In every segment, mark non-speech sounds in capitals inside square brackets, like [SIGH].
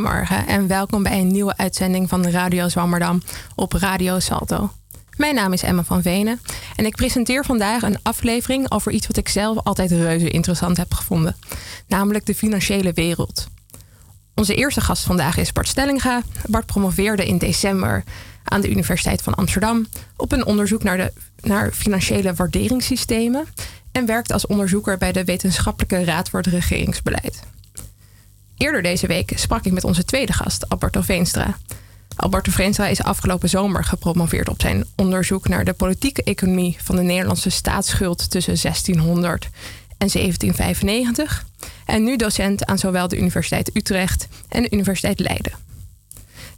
Goedemorgen en welkom bij een nieuwe uitzending van Radio Zwammerdam op Radio Salto. Mijn naam is Emma van Venen en ik presenteer vandaag een aflevering over iets wat ik zelf altijd reuze interessant heb gevonden, namelijk de financiële wereld. Onze eerste gast vandaag is Bart Stellinga. Bart promoveerde in december aan de Universiteit van Amsterdam op een onderzoek naar, de, naar financiële waarderingssystemen en werkt als onderzoeker bij de Wetenschappelijke Raad voor het Regeringsbeleid. Eerder deze week sprak ik met onze tweede gast, Alberto Veenstra. Alberto Veenstra is afgelopen zomer gepromoveerd op zijn onderzoek naar de politieke economie van de Nederlandse staatsschuld tussen 1600 en 1795. En nu docent aan zowel de Universiteit Utrecht en de Universiteit Leiden.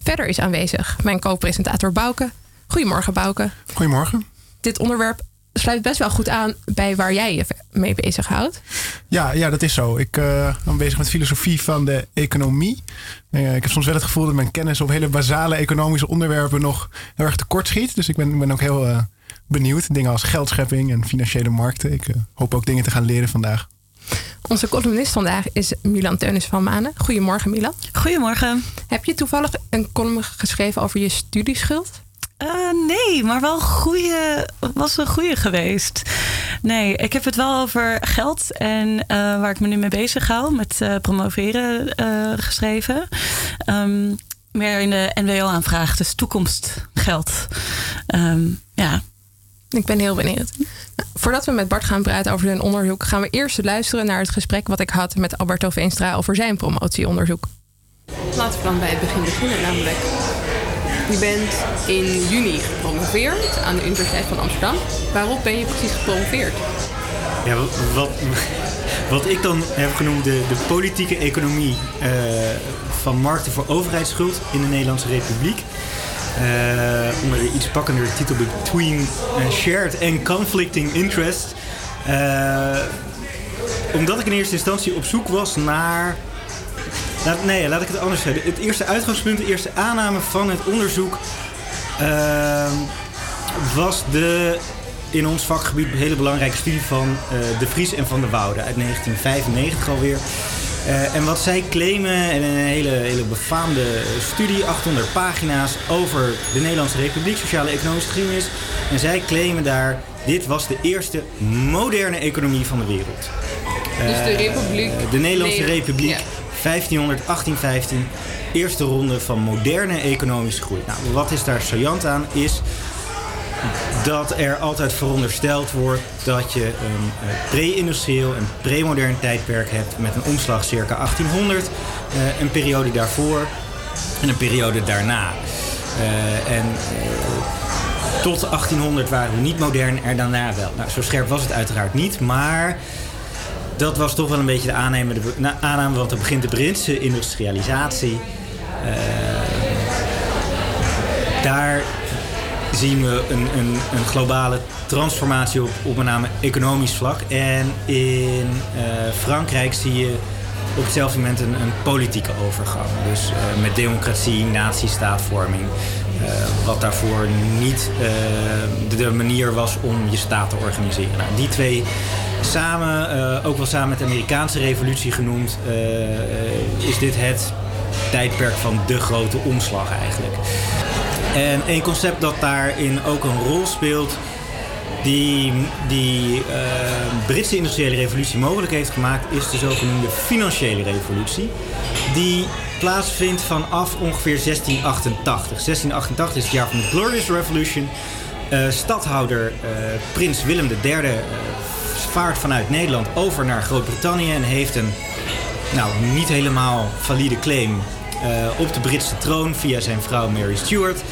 Verder is aanwezig mijn co-presentator Bouke. Goedemorgen, Bouke. Goedemorgen. Dit onderwerp sluit best wel goed aan bij waar jij je mee bezighoudt. Ja, ja dat is zo. Ik uh, ben bezig met filosofie van de economie. Uh, ik heb soms wel het gevoel dat mijn kennis op hele basale economische onderwerpen nog heel erg tekort schiet. Dus ik ben, ik ben ook heel uh, benieuwd. Dingen als geldschepping en financiële markten. Ik hoop ook dingen te gaan leren vandaag. Onze columnist vandaag is Milan Teunis van Manen. Goedemorgen, Milan. Goedemorgen. Heb je toevallig een column geschreven over je studieschuld? Uh, nee, maar wel goede, was een goede geweest. Nee, ik heb het wel over geld en uh, waar ik me nu mee bezig hou, met uh, promoveren geschreven. Um, meer in de NWO-aanvraag, dus toekomstgeld. Um, ja. Ik ben heel benieuwd. Nou, voordat we met Bart gaan praten over zijn onderzoek, gaan we eerst luisteren naar het gesprek wat ik had met Alberto Veenstra over zijn promotieonderzoek. Laten we dan bij het begin beginnen, namelijk. Je bent in juni gepromoveerd aan de Universiteit van Amsterdam. Waarop ben je precies gepromoveerd? Ja, wat, wat ik dan heb genoemd de, politieke economie uh, van markten voor overheidsschuld in de Nederlandse Republiek. Uh, onder de iets pakkender titel Between Shared and Conflicting Interest. Omdat ik in eerste instantie op zoek was naar Laat, nee, laat ik het anders zeggen. Het eerste uitgangspunt, de eerste aanname van het onderzoek uh, was de in ons vakgebied een hele belangrijke studie van uh, De Vries en Van der Woude uit 1995 alweer. Uh, en wat zij claimen, en een hele, hele befaamde studie, 800 pagina's over de Nederlandse Republiek, sociale economische geschiedenis. En zij claimen daar, dit was de eerste moderne economie van de wereld. Dus de Republiek? de Nederlandse Republiek. Ja. 1500, 1815. Eerste ronde van moderne economische groei. Nou, wat is daar saillant aan is dat er altijd verondersteld wordt dat je een pre-industrieel en pre-modern tijdperk hebt met een omslag circa 1800, uh, een periode daarvoor en een periode daarna. Uh, en tot 1800 waren we niet modern, er daarna wel. Nou, zo scherp was het uiteraard niet, maar dat was toch wel een beetje de aanname, aanname want er begint de Britse industrialisatie. Uh, daar zien we een, een, een, globale transformatie op, op met name economisch vlak. En in uh, Frankrijk zie je op hetzelfde moment een, een politieke overgang. Dus uh, met democratie, nazistaatvorming. wat daarvoor niet de, de, manier was om je staat te organiseren. Nou, die twee samen, uh, ook wel samen met de Amerikaanse revolutie genoemd, uh, is dit het tijdperk van de grote omslag eigenlijk. En een concept dat daarin ook een rol speelt, die die Britse industriële revolutie mogelijk heeft gemaakt, is de zogenoemde financiële revolutie. Die plaatsvindt vanaf ongeveer 1688. 1688 is het jaar van de Glorious Revolution. Stadhouder prins Willem III vaart vanuit Nederland over naar Groot-Brittannië en heeft een nou, niet helemaal valide claim uh, op de Britse troon via zijn vrouw Mary Stuart.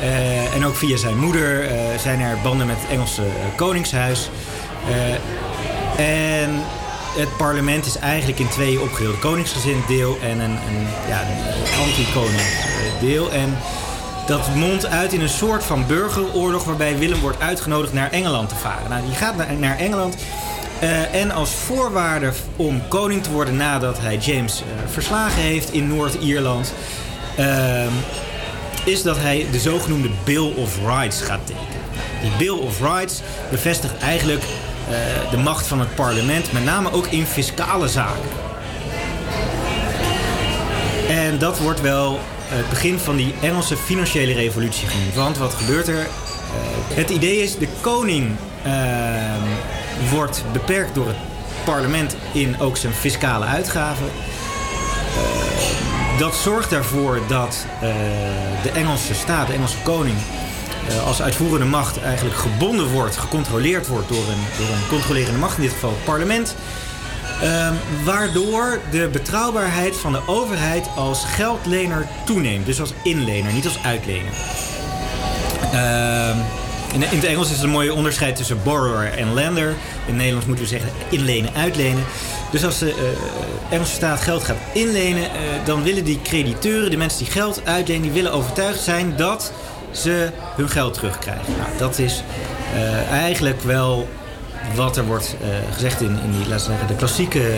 Uh, en ook via zijn moeder uh, zijn er banden met het Engelse koningshuis. en het parlement is eigenlijk in twee opgedeeld. Koningsgezind deel en een, een, ja, een anti-koning deel. En dat mondt uit in een soort van burgeroorlog waarbij Willem wordt uitgenodigd naar Engeland te varen. Nou, die gaat naar, naar Engeland. Uh, en als voorwaarde om koning te worden nadat hij James uh, verslagen heeft in Noord-Ierland, uh, is dat hij de zogenoemde Bill of Rights gaat tekenen. Die Bill of Rights bevestigt eigenlijk eh, de macht van het parlement, met name ook in fiscale zaken. En dat wordt wel het begin van die Engelse financiële revolutie genoemd. Want wat gebeurt er? het idee is, de koning ehm, wordt beperkt door het parlement in ook zijn fiscale uitgaven. Uh, dat zorgt ervoor dat de Engelse staat, de Engelse koning, als uitvoerende macht eigenlijk gebonden wordt, gecontroleerd wordt door een, door een controlerende macht, in dit geval het parlement. Ehm, waardoor de betrouwbaarheid van de overheid als geldlener toeneemt. Dus als inlener, niet als uitlener. Ehm, in, in, het Engels is er een mooie onderscheid tussen borrower en lender. In het Nederlands moeten we zeggen inlenen, uitlenen. Dus als de uh, Engelse staat geld gaat inlenen, uh, dan willen die crediteuren, de mensen die geld uitlenen, die willen overtuigd zijn dat ze hun geld terugkrijgen. Nou, dat is uh, eigenlijk wel wat er wordt gezegd in, in die, laten we zeggen, de klassieke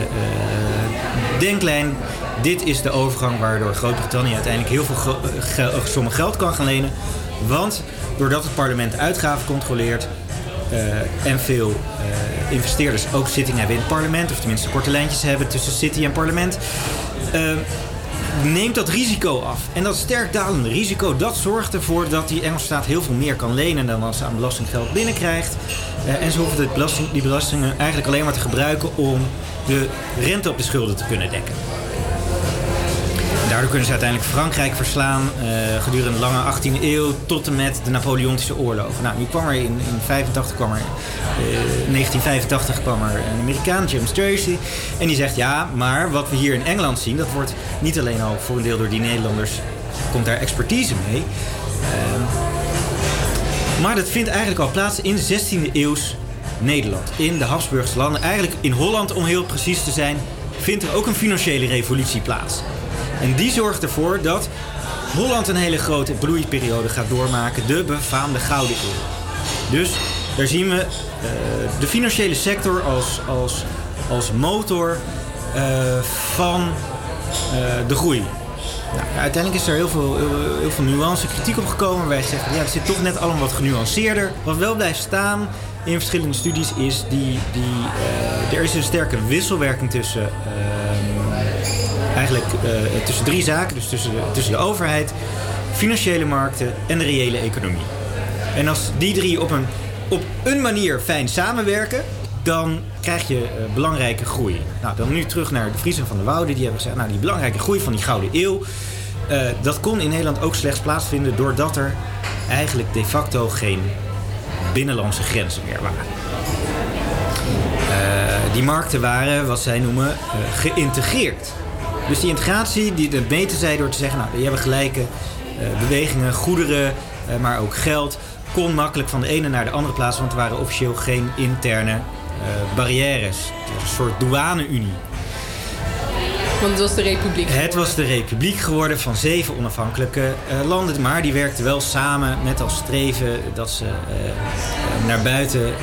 denklijn. Dit is de overgang waardoor Groot-Brittannië uiteindelijk heel veel ge sommen geld kan gaan lenen. Want doordat het parlement uitgaven controleert en veel investeerders ook zitting hebben in het parlement, of tenminste korte lijntjes hebben tussen city en parlement, neemt dat risico af. En dat sterk dalende risico, dat zorgt ervoor dat die Engelse staat heel veel meer kan lenen dan als ze aan belastinggeld binnenkrijgt. en ze hoeven die belastingen eigenlijk alleen maar te gebruiken om de rente op de schulden te kunnen dekken. Daardoor kunnen ze uiteindelijk Frankrijk verslaan uh, gedurende de lange 18e eeuw tot en met de Napoleontische oorlogen. Nou, nu kwam er in, in 85 kwam er, uh, 1985 kwam er een Amerikaan, James Tracy. En die zegt ja, maar wat we hier in Engeland zien, dat wordt niet alleen al voor een deel door die Nederlanders, komt daar expertise mee. Uh, maar dat vindt eigenlijk al plaats in 16e eeuws Nederland. In de Habsburgse landen. Eigenlijk in Holland, om heel precies te zijn, vindt er ook een financiële revolutie plaats. En die zorgt ervoor dat Holland een hele grote bloeiperiode gaat doormaken. De befaamde Gouden Eeuw. Dus daar zien we uh, de financiële sector als, als, als motor uh, van uh, de groei. Nou, uiteindelijk is er heel veel, heel, veel nuance kritiek op gekomen. Wij zeggen, ja, het zit toch net allemaal wat genuanceerder. Wat wel blijft staan in verschillende studies is die... die er is een sterke wisselwerking tussen eigenlijk uh, tussen drie zaken. Dus tussen de, tussen de overheid, financiële markten en de reële economie. En als die drie op een, op een manier fijn samenwerken, dan krijg je uh, belangrijke groei. Nou, dan nu terug naar de Friesen van de Wouden. Die hebben gezegd, nou, die belangrijke groei van die Gouden Eeuw... Uh, dat kon in Nederland ook slechts plaatsvinden... doordat er eigenlijk de facto geen binnenlandse grenzen meer waren. Uh, die markten waren, wat zij noemen, geïntegreerd. Dus die integratie, die het beter zei door te zeggen... nou, je hebben gelijke uh, bewegingen, goederen, uh, maar ook geld... kon makkelijk van de ene naar de andere plaatsen... want er waren officieel geen interne uh, barrières. Het was een soort douane-unie. Want het was de republiek. Het was de republiek geworden van zeven onafhankelijke landen. Maar die werkten wel samen met als streven dat ze naar buiten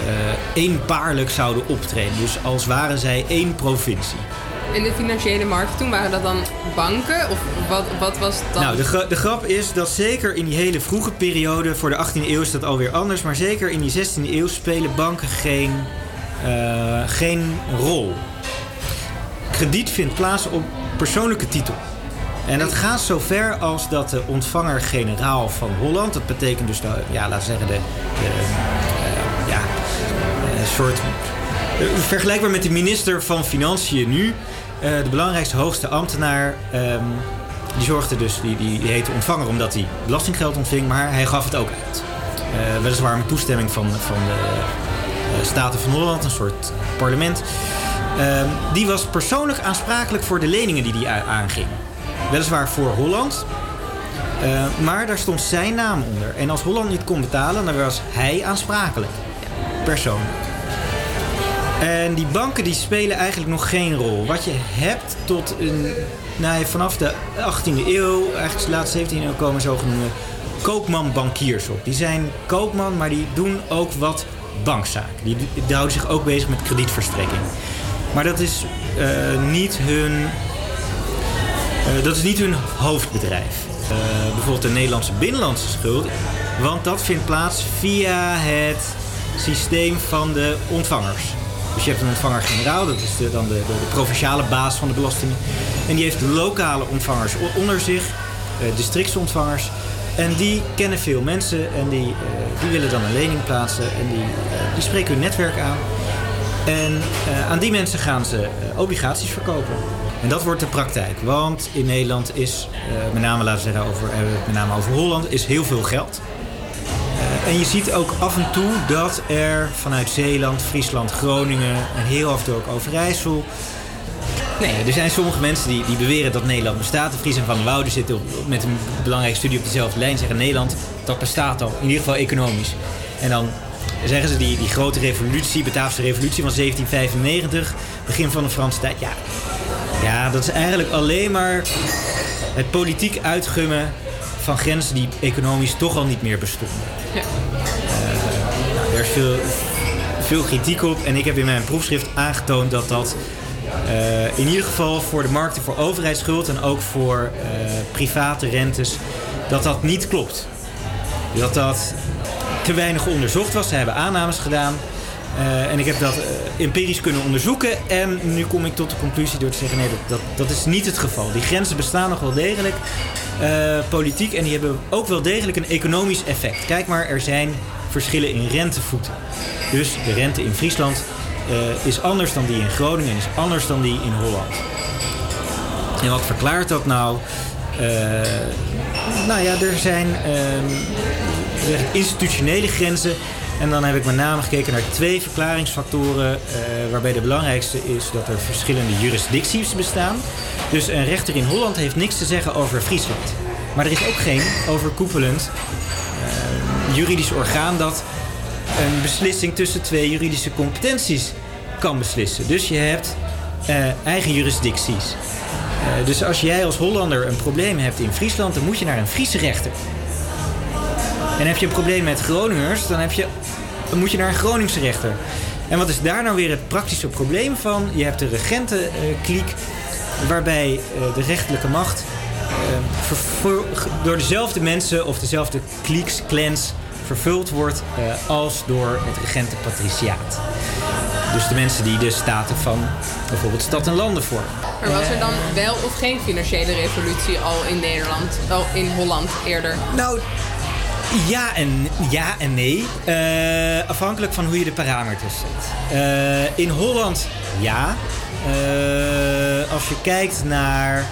eenpaarlijk zouden optreden. Dus als waren zij één provincie in de financiële markt toen? Waren dat dan banken? Of wat, wat was dat? Nou, de, de grap is dat zeker in die hele vroege periode... voor de 18e eeuw is dat alweer anders... maar zeker in die 16e eeuw spelen banken geen, uh, geen rol. Krediet vindt plaats op persoonlijke titel. En dat gaat zo ver als dat de ontvanger-generaal van Holland... dat betekent dus, de, ja, laten zeggen, de, de uh, ja, een soort... Uh, vergelijkbaar met de minister van Financiën nu... Uh, de belangrijkste hoogste ambtenaar, um, die zorgde dus, die, die, die heette ontvanger omdat hij belastinggeld ontving, maar hij gaf het ook uit. Uh, weliswaar met toestemming van, van de uh, Staten van Holland, een soort parlement. Ehm, die was persoonlijk aansprakelijk voor de leningen die hij aanging. Weliswaar voor Holland, maar daar stond zijn naam onder. En als Holland niet kon betalen, dan was hij aansprakelijk. Persoonlijk. En die banken die spelen eigenlijk nog geen rol. Wat je hebt tot een, nou, vanaf de 18e eeuw, eigenlijk de laatste 17e eeuw komen zogenoemde koopman-bankiers op. Die zijn koopman, maar die doen ook wat bankzaken. Die, houden zich ook bezig met kredietverstrekking. Maar dat is uh, niet hun, uh, dat is niet hun hoofdbedrijf. Uh, bijvoorbeeld de Nederlandse binnenlandse schuld. Want dat vindt plaats via het systeem van de ontvangers. Dus je hebt een ontvanger-generaal, dat is dan de, de, de, provinciale baas van de belastingen. En die heeft lokale ontvangers onder zich, uh, districtsontvangers. En die kennen veel mensen en die, uh, die willen dan een lening plaatsen en die, uh, die spreken hun netwerk aan. En aan die mensen gaan ze obligaties verkopen. En dat wordt de praktijk. Want in Nederland is, met name laten we zeggen over, met name over Holland, is heel veel geld. En je ziet ook af en toe dat er vanuit Zeeland, Friesland, Groningen en heel af en toe ook Overijssel. Nee, er zijn sommige mensen die, die beweren dat Nederland bestaat. De Fries en Van der Woude zitten op, met een belangrijke studie op dezelfde lijn. Zeggen Nederland, dat bestaat al. In ieder geval economisch. En dan zeggen ze die, die grote revolutie, Bataafse revolutie van 1795, begin van de Franse tijd. Ja, ja, dat is eigenlijk alleen maar het politiek uitgummen van grenzen die economisch toch al niet meer bestonden. Ja. Uh, nou, er is veel, veel kritiek op en ik heb in mijn proefschrift aangetoond dat dat uh, in ieder geval voor de markten voor overheidsschuld en ook voor uh, private rentes, dat dat niet klopt. Dat dat te weinig onderzocht was. Ze hebben aannames gedaan. Uh, en ik heb dat uh, empirisch kunnen onderzoeken. En nu kom ik tot de conclusie door te zeggen: nee, dat, dat, dat is niet het geval. Die grenzen bestaan nog wel degelijk. Uh, politiek. En die hebben ook wel degelijk een economisch effect. Kijk maar, er zijn verschillen in rentevoeten. Dus de rente in Friesland is anders dan die in Groningen en is anders dan die in Holland. En wat verklaart dat nou? nou ja, er zijn institutionele grenzen en dan heb ik met name gekeken naar twee verklaringsfactoren, uh, waarbij de belangrijkste is dat er verschillende jurisdicties bestaan. Dus een rechter in Holland heeft niks te zeggen over Friesland. Maar er is ook geen overkoepelend uh, juridisch orgaan dat een beslissing tussen twee juridische competenties kan beslissen. Dus je hebt uh, eigen jurisdicties. dus als jij als Hollander een probleem hebt in Friesland, dan moet je naar een Friese rechter. En heb je een probleem met Groningers, dan, heb je, dan moet je naar een Groningse rechter. En wat is daar nou weer het praktische probleem van? Je hebt de regentenkliek, waarbij uh, de rechterlijke macht uh, door dezelfde mensen of dezelfde klieks, clans vervuld wordt uh, als door het regentenpatriciaat. Dus de mensen die de staten van bijvoorbeeld stad en landen vormen. Maar was er dan wel of geen financiële revolutie al in Nederland, al in Holland eerder? Nou, ja en, ja en nee. Uh, afhankelijk van hoe je de parameters zet. Uh, in Holland ja. Uh, als je kijkt naar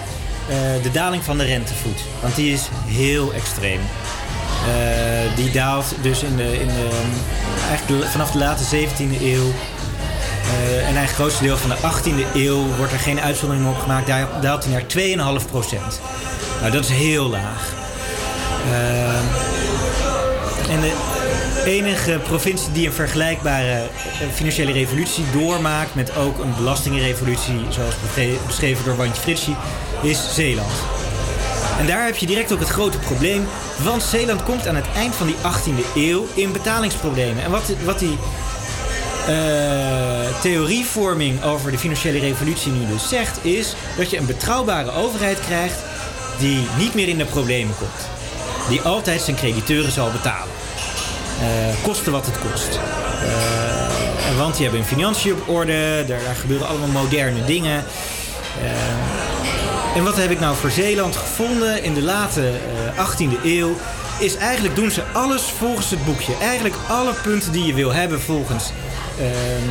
de daling van de rentevoet. Want die is heel extreem. die daalt dus in de, in de, eigenlijk vanaf de late 17e eeuw. en eigenlijk het grootste deel van de 18e eeuw wordt er geen uitzondering op gemaakt. Daar daalt hij naar 2,5 procent. Nou, dat is heel laag. En de enige provincie die een vergelijkbare eh, financiële revolutie doormaakt... met ook een belastingenrevolutie, zoals beschreven door Wantje Fritschie, is Zeeland. En daar heb je direct ook het grote probleem. Want Zeeland komt aan het eind van die 18e eeuw in betalingsproblemen. En wat, wat die uh, theorievorming over de financiële revolutie nu dus zegt... is dat je een betrouwbare overheid krijgt die niet meer in de problemen komt. Die altijd zijn crediteuren zal betalen. Uh, koste wat het kost. Uh, want die hebben hun financiën op orde. Daar, daar gebeuren allemaal moderne dingen. Uh, en wat heb ik nou voor Zeeland gevonden in de late 18e eeuw? Is eigenlijk doen ze alles volgens het boekje. Eigenlijk alle punten die je wil hebben volgens ehm,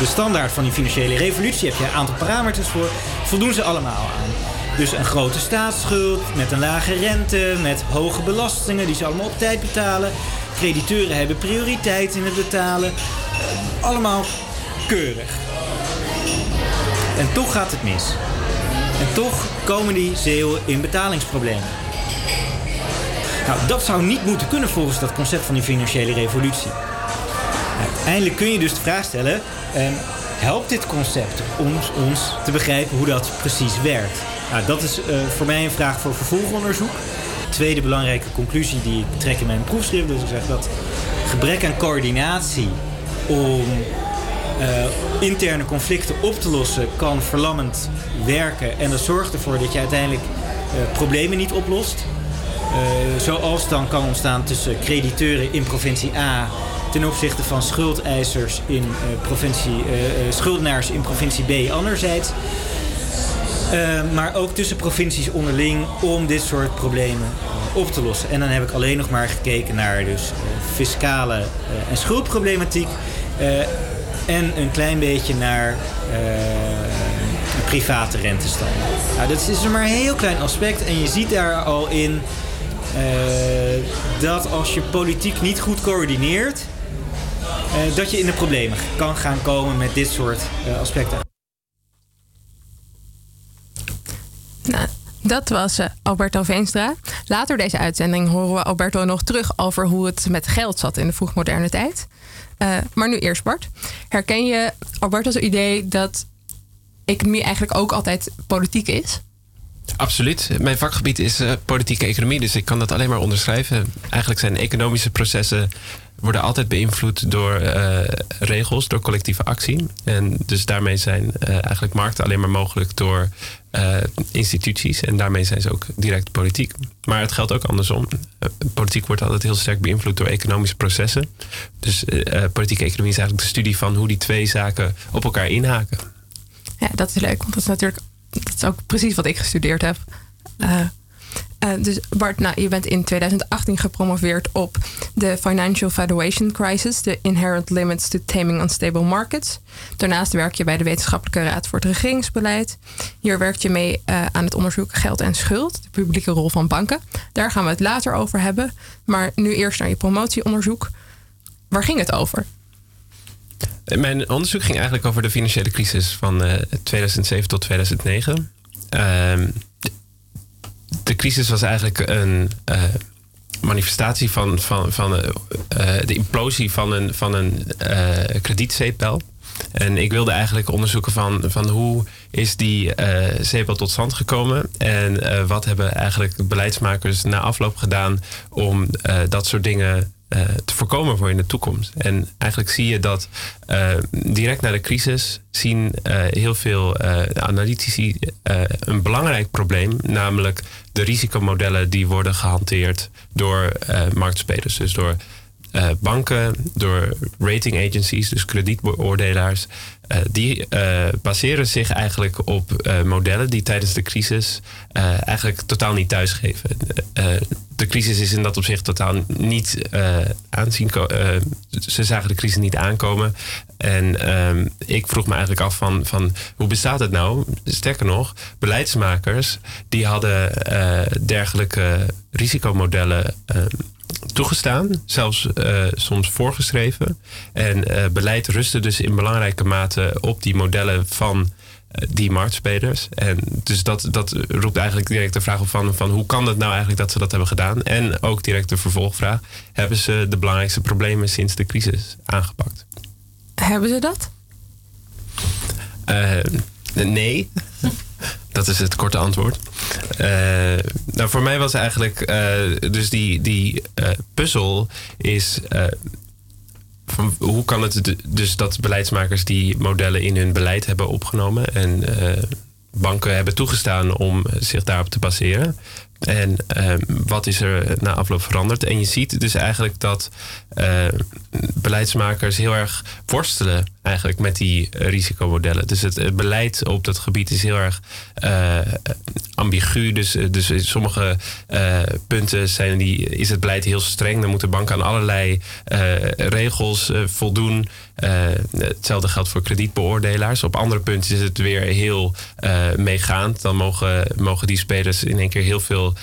de standaard van die financiële revolutie. Heb je een aantal parameters voor. Voldoen ze allemaal aan. Dus een grote staatsschuld met een lage rente, met hoge belastingen die ze allemaal op tijd betalen. Crediteuren hebben prioriteit in het betalen. Allemaal keurig. En toch gaat het mis. En toch komen die Zeeuwen in betalingsproblemen. Nou, dat zou niet moeten kunnen volgens dat concept van die financiële revolutie. Uiteindelijk kun je dus de vraag stellen: eh, helpt dit concept ons, ons te begrijpen hoe dat precies werkt? Nou, dat is uh, voor mij een vraag voor vervolgonderzoek. Tweede belangrijke conclusie die ik trek in mijn proefschrift. Dus ik zeg dat gebrek aan coördinatie om uh, interne conflicten op te lossen kan verlammend werken. En dat zorgt ervoor dat je uiteindelijk uh, problemen niet oplost. zoals dan kan ontstaan tussen crediteuren in provincie A ten opzichte van schuldeisers in provincie, schuldenaars in provincie B anderzijds. Maar ook tussen provincies onderling om dit soort problemen op te lossen. En dan heb ik alleen nog maar gekeken naar dus, fiscale en schuldproblematiek. en een klein beetje naar private rentestand. Nou, dat is maar een heel klein aspect en je ziet daar al in dat als je politiek niet goed coördineert, dat je in de problemen kan gaan komen met dit soort aspecten. Nou, dat was Alberto Veenstra. Later deze uitzending horen we Alberto nog terug over hoe het met geld zat in de vroegmoderne tijd. maar nu eerst Bart. Herken je Alberto's idee dat economie eigenlijk ook altijd politiek is? Absoluut. Mijn vakgebied is uh, politieke economie, dus ik kan dat alleen maar onderschrijven. Eigenlijk zijn economische processen worden altijd beïnvloed door uh, regels, door collectieve actie. En dus daarmee zijn uh, eigenlijk markten alleen maar mogelijk door instituties. En daarmee zijn ze ook direct politiek. Maar het geldt ook andersom. politiek wordt altijd heel sterk beïnvloed door economische processen. Dus politieke economie is eigenlijk de studie van hoe die twee zaken op elkaar inhaken. Ja, dat is leuk, want dat is natuurlijk dat is ook precies wat ik gestudeerd heb. Uh, uh, dus Bart, nou, je bent in 2018 gepromoveerd op de Financial Valuation Crisis, de Inherent Limits to Taming Unstable Markets. Daarnaast werk je bij de Wetenschappelijke Raad voor het Regeringsbeleid. Hier werk je mee uh, aan het onderzoek Geld en Schuld, de publieke rol van banken. Daar gaan we het later over hebben. Maar nu eerst naar je promotieonderzoek. Waar ging het over? Mijn onderzoek ging eigenlijk over de financiële crisis van uh, eh, 2007 tot 2009. Ehm, de crisis was eigenlijk een uh, manifestatie van, van, van uh, de implosie van een, van een kredietzeepel. En ik wilde eigenlijk onderzoeken van, van hoe is die zeepel tot stand gekomen en wat hebben eigenlijk beleidsmakers na afloop gedaan om dat soort dingen uh, te voorkomen voor in de toekomst. En eigenlijk zie je dat uh, direct na de crisis zien uh, heel veel analytici een belangrijk probleem, namelijk de risicomodellen die worden gehanteerd door marktspelers. Dus door banken, door rating agencies, dus kredietbeoordelaars. Die baseren zich eigenlijk op modellen die tijdens de crisis eigenlijk totaal niet thuisgeven de crisis is in dat opzicht totaal niet aanzien. Ze zagen de crisis niet aankomen. En ehm, ik vroeg me eigenlijk af van, van hoe bestaat het nou? Sterker nog, beleidsmakers die hadden dergelijke risicomodellen ehm, toegestaan, zelfs soms voorgeschreven. En beleid rustte dus in belangrijke mate op die modellen van die marktspelers. En dus dat, dat roept eigenlijk direct de vraag op van, van hoe kan het nou eigenlijk dat ze dat hebben gedaan? En ook direct de vervolgvraag, hebben ze de belangrijkste problemen sinds de crisis aangepakt? Hebben ze dat? Uh, nee. Dat is het korte antwoord. Uh, nou, voor mij was eigenlijk uh, dus die, die puzzel is van hoe kan het dus dat beleidsmakers die modellen in hun beleid hebben opgenomen en banken hebben toegestaan om zich daarop te baseren? En wat is er na afloop veranderd? En je ziet dus eigenlijk dat beleidsmakers heel erg worstelen eigenlijk met die risicomodellen. Dus het, beleid op dat gebied is heel erg uh, ambigu. Dus, dus in sommige punten zijn die, is het beleid heel streng. Dan moeten banken aan allerlei regels voldoen. hetzelfde geldt voor kredietbeoordelaars. Op andere punten is het weer heel meegaand. Dan mogen, mogen die spelers in één keer heel veel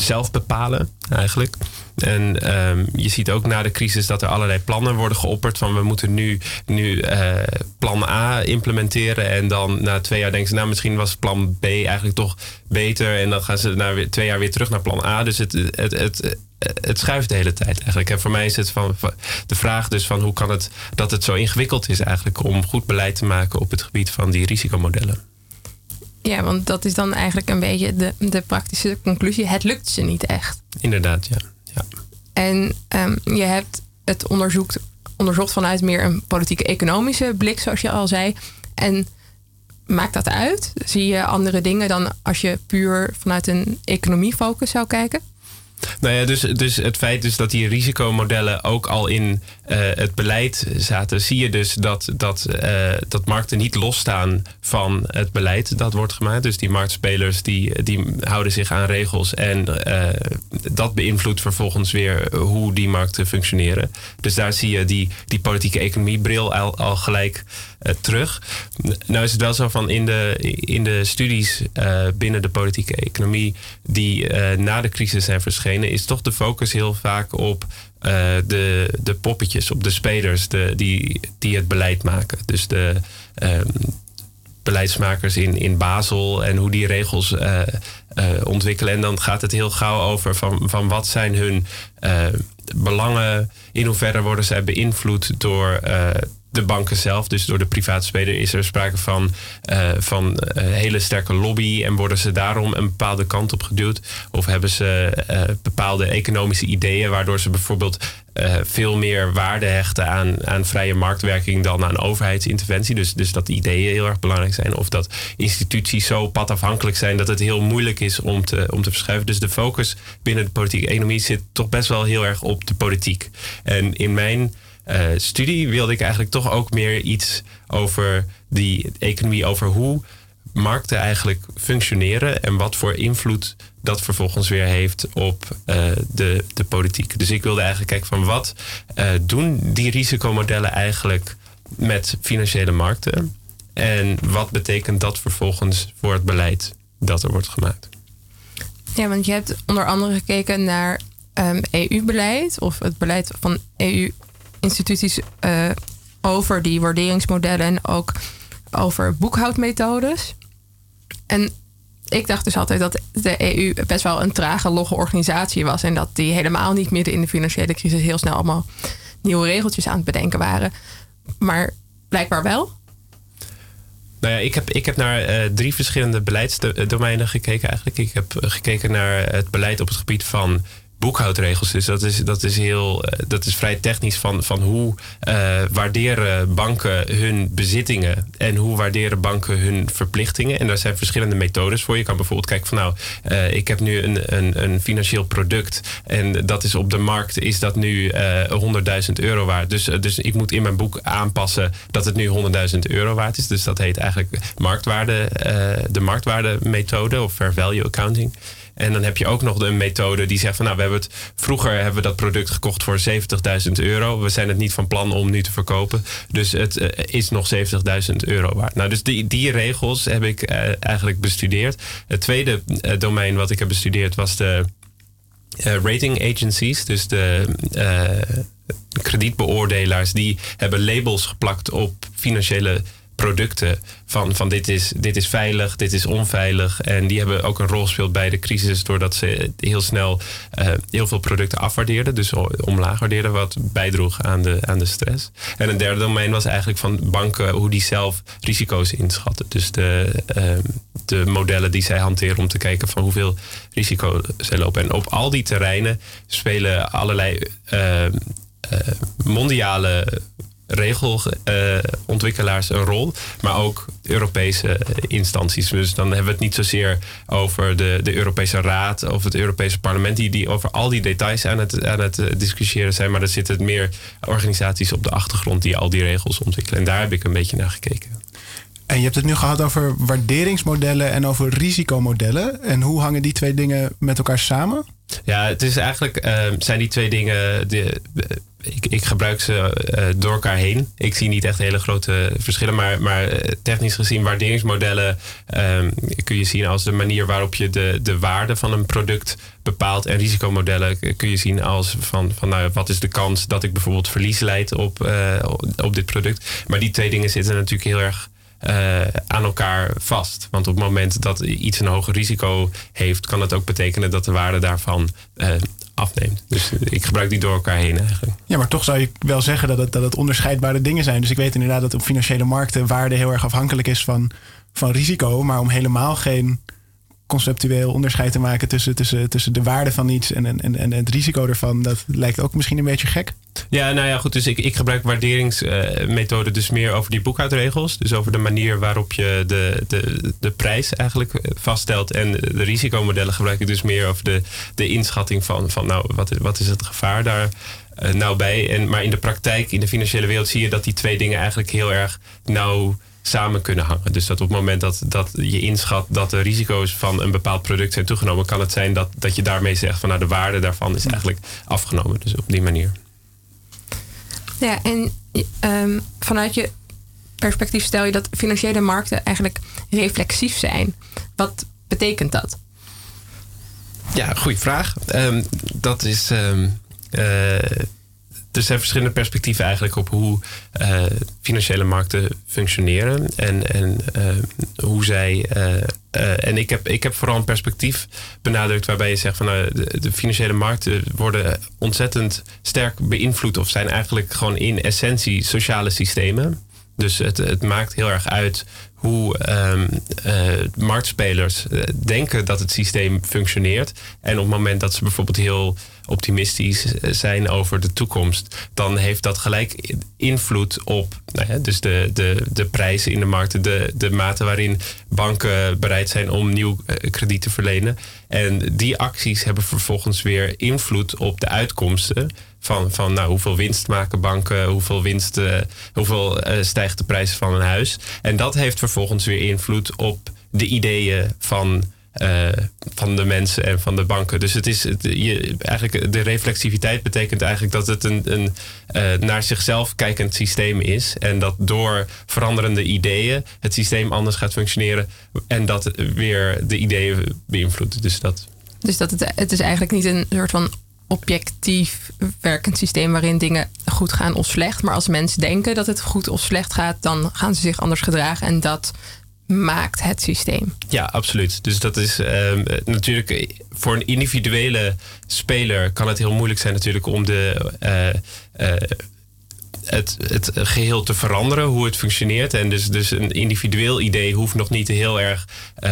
zelf bepalen, eigenlijk. En um, je ziet ook na de crisis dat er allerlei plannen worden geopperd. Van we moeten nu, nu uh, plan A implementeren. En dan na twee jaar denken ze, nou misschien was plan B eigenlijk toch beter. En dan gaan ze na twee jaar weer terug naar plan A. Dus het, het, het, het schuift de hele tijd eigenlijk. En voor mij is het van, de vraag dus van hoe kan het dat het zo ingewikkeld is eigenlijk om goed beleid te maken op het gebied van die risicomodellen. Ja, want dat is dan eigenlijk een beetje de, de praktische conclusie. Het lukt ze niet echt. Inderdaad, ja. ja. En um, je hebt het onderzoekt, onderzocht vanuit meer een politieke economische blik, zoals je al zei. En maakt dat uit? Zie je andere dingen dan als je puur vanuit een economiefocus zou kijken? Nou ja, dus, dus het feit dus dat die risicomodellen ook al in uh, het beleid zaten, zie je dus dat, dat, uh, dat markten niet losstaan van het beleid dat wordt gemaakt. Dus die marktspelers die, die houden zich aan regels en uh, dat beïnvloedt vervolgens weer hoe die markten functioneren. Dus daar zie je die, die politieke economiebril al, al gelijk terug. Nou is het wel zo van in de, in de studies binnen de politieke economie die na de crisis zijn verschenen, is toch de focus heel vaak op de, de poppetjes, op de spelers de, die, die het beleid maken. Dus de um, beleidsmakers in, in Basel en hoe die regels ontwikkelen. En dan gaat het heel gauw over van, van wat zijn hun belangen, in hoeverre worden zij beïnvloed door de banken zelf, dus door de private speler, is er sprake van, uh, van uh, hele sterke lobby en worden ze daarom een bepaalde kant op geduwd? Of hebben ze uh, bepaalde economische ideeën waardoor ze bijvoorbeeld veel meer waarde hechten aan, aan vrije marktwerking dan aan overheidsinterventie? Dus, dus dat ideeën heel erg belangrijk zijn. Of dat instituties zo padafhankelijk zijn dat het heel moeilijk is om te, om te verschuiven. Dus de focus binnen de politieke economie zit toch best wel heel erg op de politiek. En in mijn studie wilde ik eigenlijk toch ook meer iets over die economie, over hoe markten eigenlijk functioneren en wat voor invloed dat vervolgens weer heeft op uh, de, de politiek. Dus ik wilde eigenlijk kijken van wat uh, doen die risicomodellen eigenlijk met financiële markten en wat betekent dat vervolgens voor het beleid dat er wordt gemaakt. Ja, want je hebt onder andere gekeken naar um, ehm, EU-beleid of het beleid van EU instituties uh, over die waarderingsmodellen en ook over boekhoudmethodes. En ik dacht dus altijd dat de EU best wel een trage, logge organisatie was. En dat die helemaal niet midden in de financiële crisis heel snel allemaal nieuwe regeltjes aan het bedenken waren. Maar blijkbaar wel. Nou ja, ik heb, ik heb naar uh, drie verschillende beleidsdomeinen gekeken eigenlijk. Ik heb gekeken naar het beleid op het gebied van boekhoudregels. Dus dat is, dat is, heel, eh, dat is vrij technisch van, van hoe uh, waarderen banken hun bezittingen en hoe waarderen banken hun verplichtingen. En daar zijn verschillende methodes voor. Je kan bijvoorbeeld kijken van nou, uh, ik heb nu een, een, een financieel product en dat is op de markt is dat nu uh, 100.000 euro waard. Dus, dus ik moet in mijn boek aanpassen dat het nu 100.000 euro waard is. Dus dat heet eigenlijk marktwaarde, de marktwaarde methode of fair value accounting. En dan heb je ook nog een methode die zegt van nou, we hebben het vroeger hebben we dat product gekocht voor 70.000 euro. We zijn het niet van plan om nu te verkopen. Dus het uh, is nog 70.000 euro waard. Nou, dus die, die regels heb ik uh, eigenlijk bestudeerd. Het tweede uh, domein wat ik heb bestudeerd was de rating agencies. Dus de kredietbeoordelaars die hebben labels geplakt op financiële producten van, van dit, is, dit is veilig, dit is onveilig. En die hebben ook een rol gespeeld bij de crisis doordat ze heel snel uh, heel veel producten afwaardeerden, dus omlaag waardeerden, wat bijdroeg aan de, aan de stress. En een derde domein was eigenlijk van banken, hoe die zelf risico's inschatten. Dus de, uh, de modellen die zij hanteren om te kijken van hoeveel risico zij lopen. En op al die terreinen spelen allerlei uh, mondiale regelontwikkelaars een rol, maar ook Europese instanties. Dus dan hebben we het niet zozeer over de, de Europese Raad of het Europese Parlement, die, die over al die details aan het, aan het eh, discussiëren zijn, maar er zitten meer organisaties op de achtergrond die al die regels ontwikkelen. En daar heb ik een beetje naar gekeken. En je hebt het nu gehad over waarderingsmodellen en over risicomodellen. En hoe hangen die twee dingen met elkaar samen? Ja, het is eigenlijk uh, zijn die twee dingen. De, ik, ik, gebruik ze uh, door elkaar heen. Ik zie niet echt hele grote verschillen, maar, maar eh, technisch gezien waarderingsmodellen um, kun je zien als de manier waarop je de, de waarde van een product bepaalt. En risicomodellen kun je zien als van, van nou, wat is de kans dat ik bijvoorbeeld verlies leid op, op dit product. Maar die twee dingen zitten natuurlijk heel erg uh, aan elkaar vast. Want op het moment dat iets een hoger risico heeft, kan het ook betekenen dat de waarde daarvan uh, afneemt. Dus ik gebruik die door elkaar heen eigenlijk. Ja, maar toch zou je wel zeggen dat het, dat onderscheidbare dingen zijn. Dus ik weet inderdaad dat op financiële markten waarde heel erg afhankelijk is van, van risico. Maar om helemaal geen conceptueel onderscheid te maken tussen, tussen, tussen de waarde van iets en, en, en het risico ervan, dat lijkt ook misschien een beetje gek. Ja, nou ja, goed. Dus ik, ik gebruik waarderingsmethoden dus meer over die boekhoudregels. Dus over de manier waarop je de, de, de prijs eigenlijk eh, vaststelt. En de risicomodellen gebruik ik dus meer over de, de inschatting van, van nou, wat, wat is het gevaar daar uh, nou bij. En, maar in de praktijk, in de financiële wereld, zie je dat die twee dingen eigenlijk heel erg nauw samen kunnen hangen. Dus dat op het moment dat, dat je inschat dat de risico's van een bepaald product zijn toegenomen, kan het zijn dat, dat je daarmee zegt van nou de waarde daarvan is eigenlijk afgenomen. Dus op die manier. Ja, en um, vanuit je perspectief stel je dat financiële markten eigenlijk reflexief zijn. Wat betekent dat? Ja, goede vraag. Um, dat is. Um, uh, er zijn verschillende perspectieven eigenlijk op hoe uh, financiële markten functioneren en, en uh, hoe zij. Uh, en ik heb, ik heb vooral een perspectief benadrukt waarbij je zegt van nou, de, de, financiële markten worden ontzettend sterk beïnvloed of zijn eigenlijk gewoon in essentie sociale systemen. Dus het, het maakt heel erg uit hoe um, uh, marktspelers denken dat het systeem functioneert. En op het moment dat ze bijvoorbeeld heel optimistisch zijn over de toekomst, dan heeft dat gelijk invloed op nou ja, dus de, de, de prijzen in de markten, de, de mate waarin banken bereid zijn om nieuw krediet te verlenen. En die acties hebben vervolgens weer invloed op de uitkomsten. Van, van nou, hoeveel winst maken banken, hoeveel, winst, uh, hoeveel uh, stijgt de prijs van een huis. En dat heeft vervolgens weer invloed op de ideeën van uh, van de mensen en van de banken. Dus het is je, eigenlijk de reflexiviteit betekent eigenlijk dat het een, een naar zichzelf kijkend systeem is. En dat door veranderende ideeën het systeem anders gaat functioneren. En dat weer de ideeën beïnvloedt. Dus dat. Dus dat het, het is eigenlijk niet een soort van objectief werkend systeem waarin dingen goed gaan of slecht. Maar als mensen denken dat het goed of slecht gaat, dan gaan ze zich anders gedragen. En dat maakt het systeem. Ja, absoluut. Dus dat is uh, natuurlijk voor een individuele speler kan het heel moeilijk zijn natuurlijk om de. Uh, uh, het, het geheel te veranderen, hoe het functioneert. En dus, dus een individueel idee hoeft nog niet heel erg uh,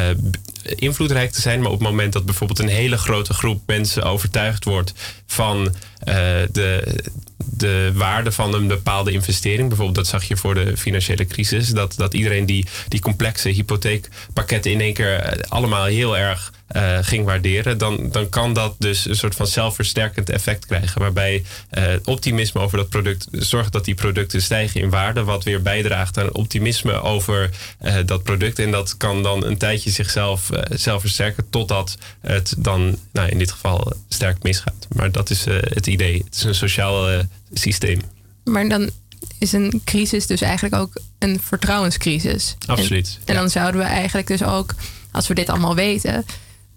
invloedrijk te zijn. Maar op het moment dat bijvoorbeeld een hele grote groep mensen overtuigd wordt van uh, de, de waarde van een bepaalde investering. Bijvoorbeeld, dat zag je voor de financiële crisis. Dat, dat iedereen die, die complexe hypotheekpakketten in één keer allemaal heel erg uh, ging waarderen, dan, dan kan dat dus een soort van zelfversterkend effect krijgen. Waarbij uh, optimisme over dat product zorgt dat die producten stijgen in waarde, wat weer bijdraagt aan optimisme over uh, dat product. En dat kan dan een tijdje zichzelf zelf versterken totdat het dan nou, in dit geval sterk misgaat. Maar dat is het idee. Het is een sociaal systeem. Maar dan is een crisis dus eigenlijk ook een vertrouwenscrisis. Absoluut. En, en dan zouden we eigenlijk dus ook, als we dit allemaal weten,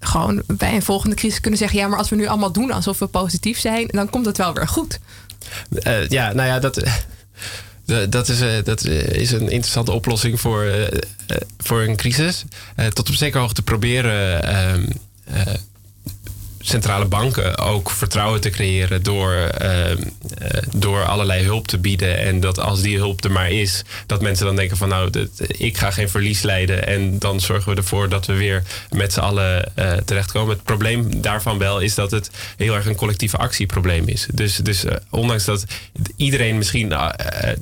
gewoon bij een volgende crisis kunnen zeggen: ja, maar als we nu allemaal doen alsof we positief zijn, dan komt het wel weer goed. Uh, ja, nou ja, dat. Dat is, dat is een interessante oplossing voor, voor een crisis. Tot op zekere hoogte proberen ehm, centrale banken ook vertrouwen te creëren door, uh, uh, door allerlei hulp te bieden. En dat als die hulp er maar is, dat mensen dan denken van nou, ik ga geen verlies leiden. En dan zorgen we ervoor dat we weer met z'n allen uh, terechtkomen. Het probleem daarvan wel is dat het heel erg een collectieve actieprobleem is. Dus, dus ondanks dat iedereen misschien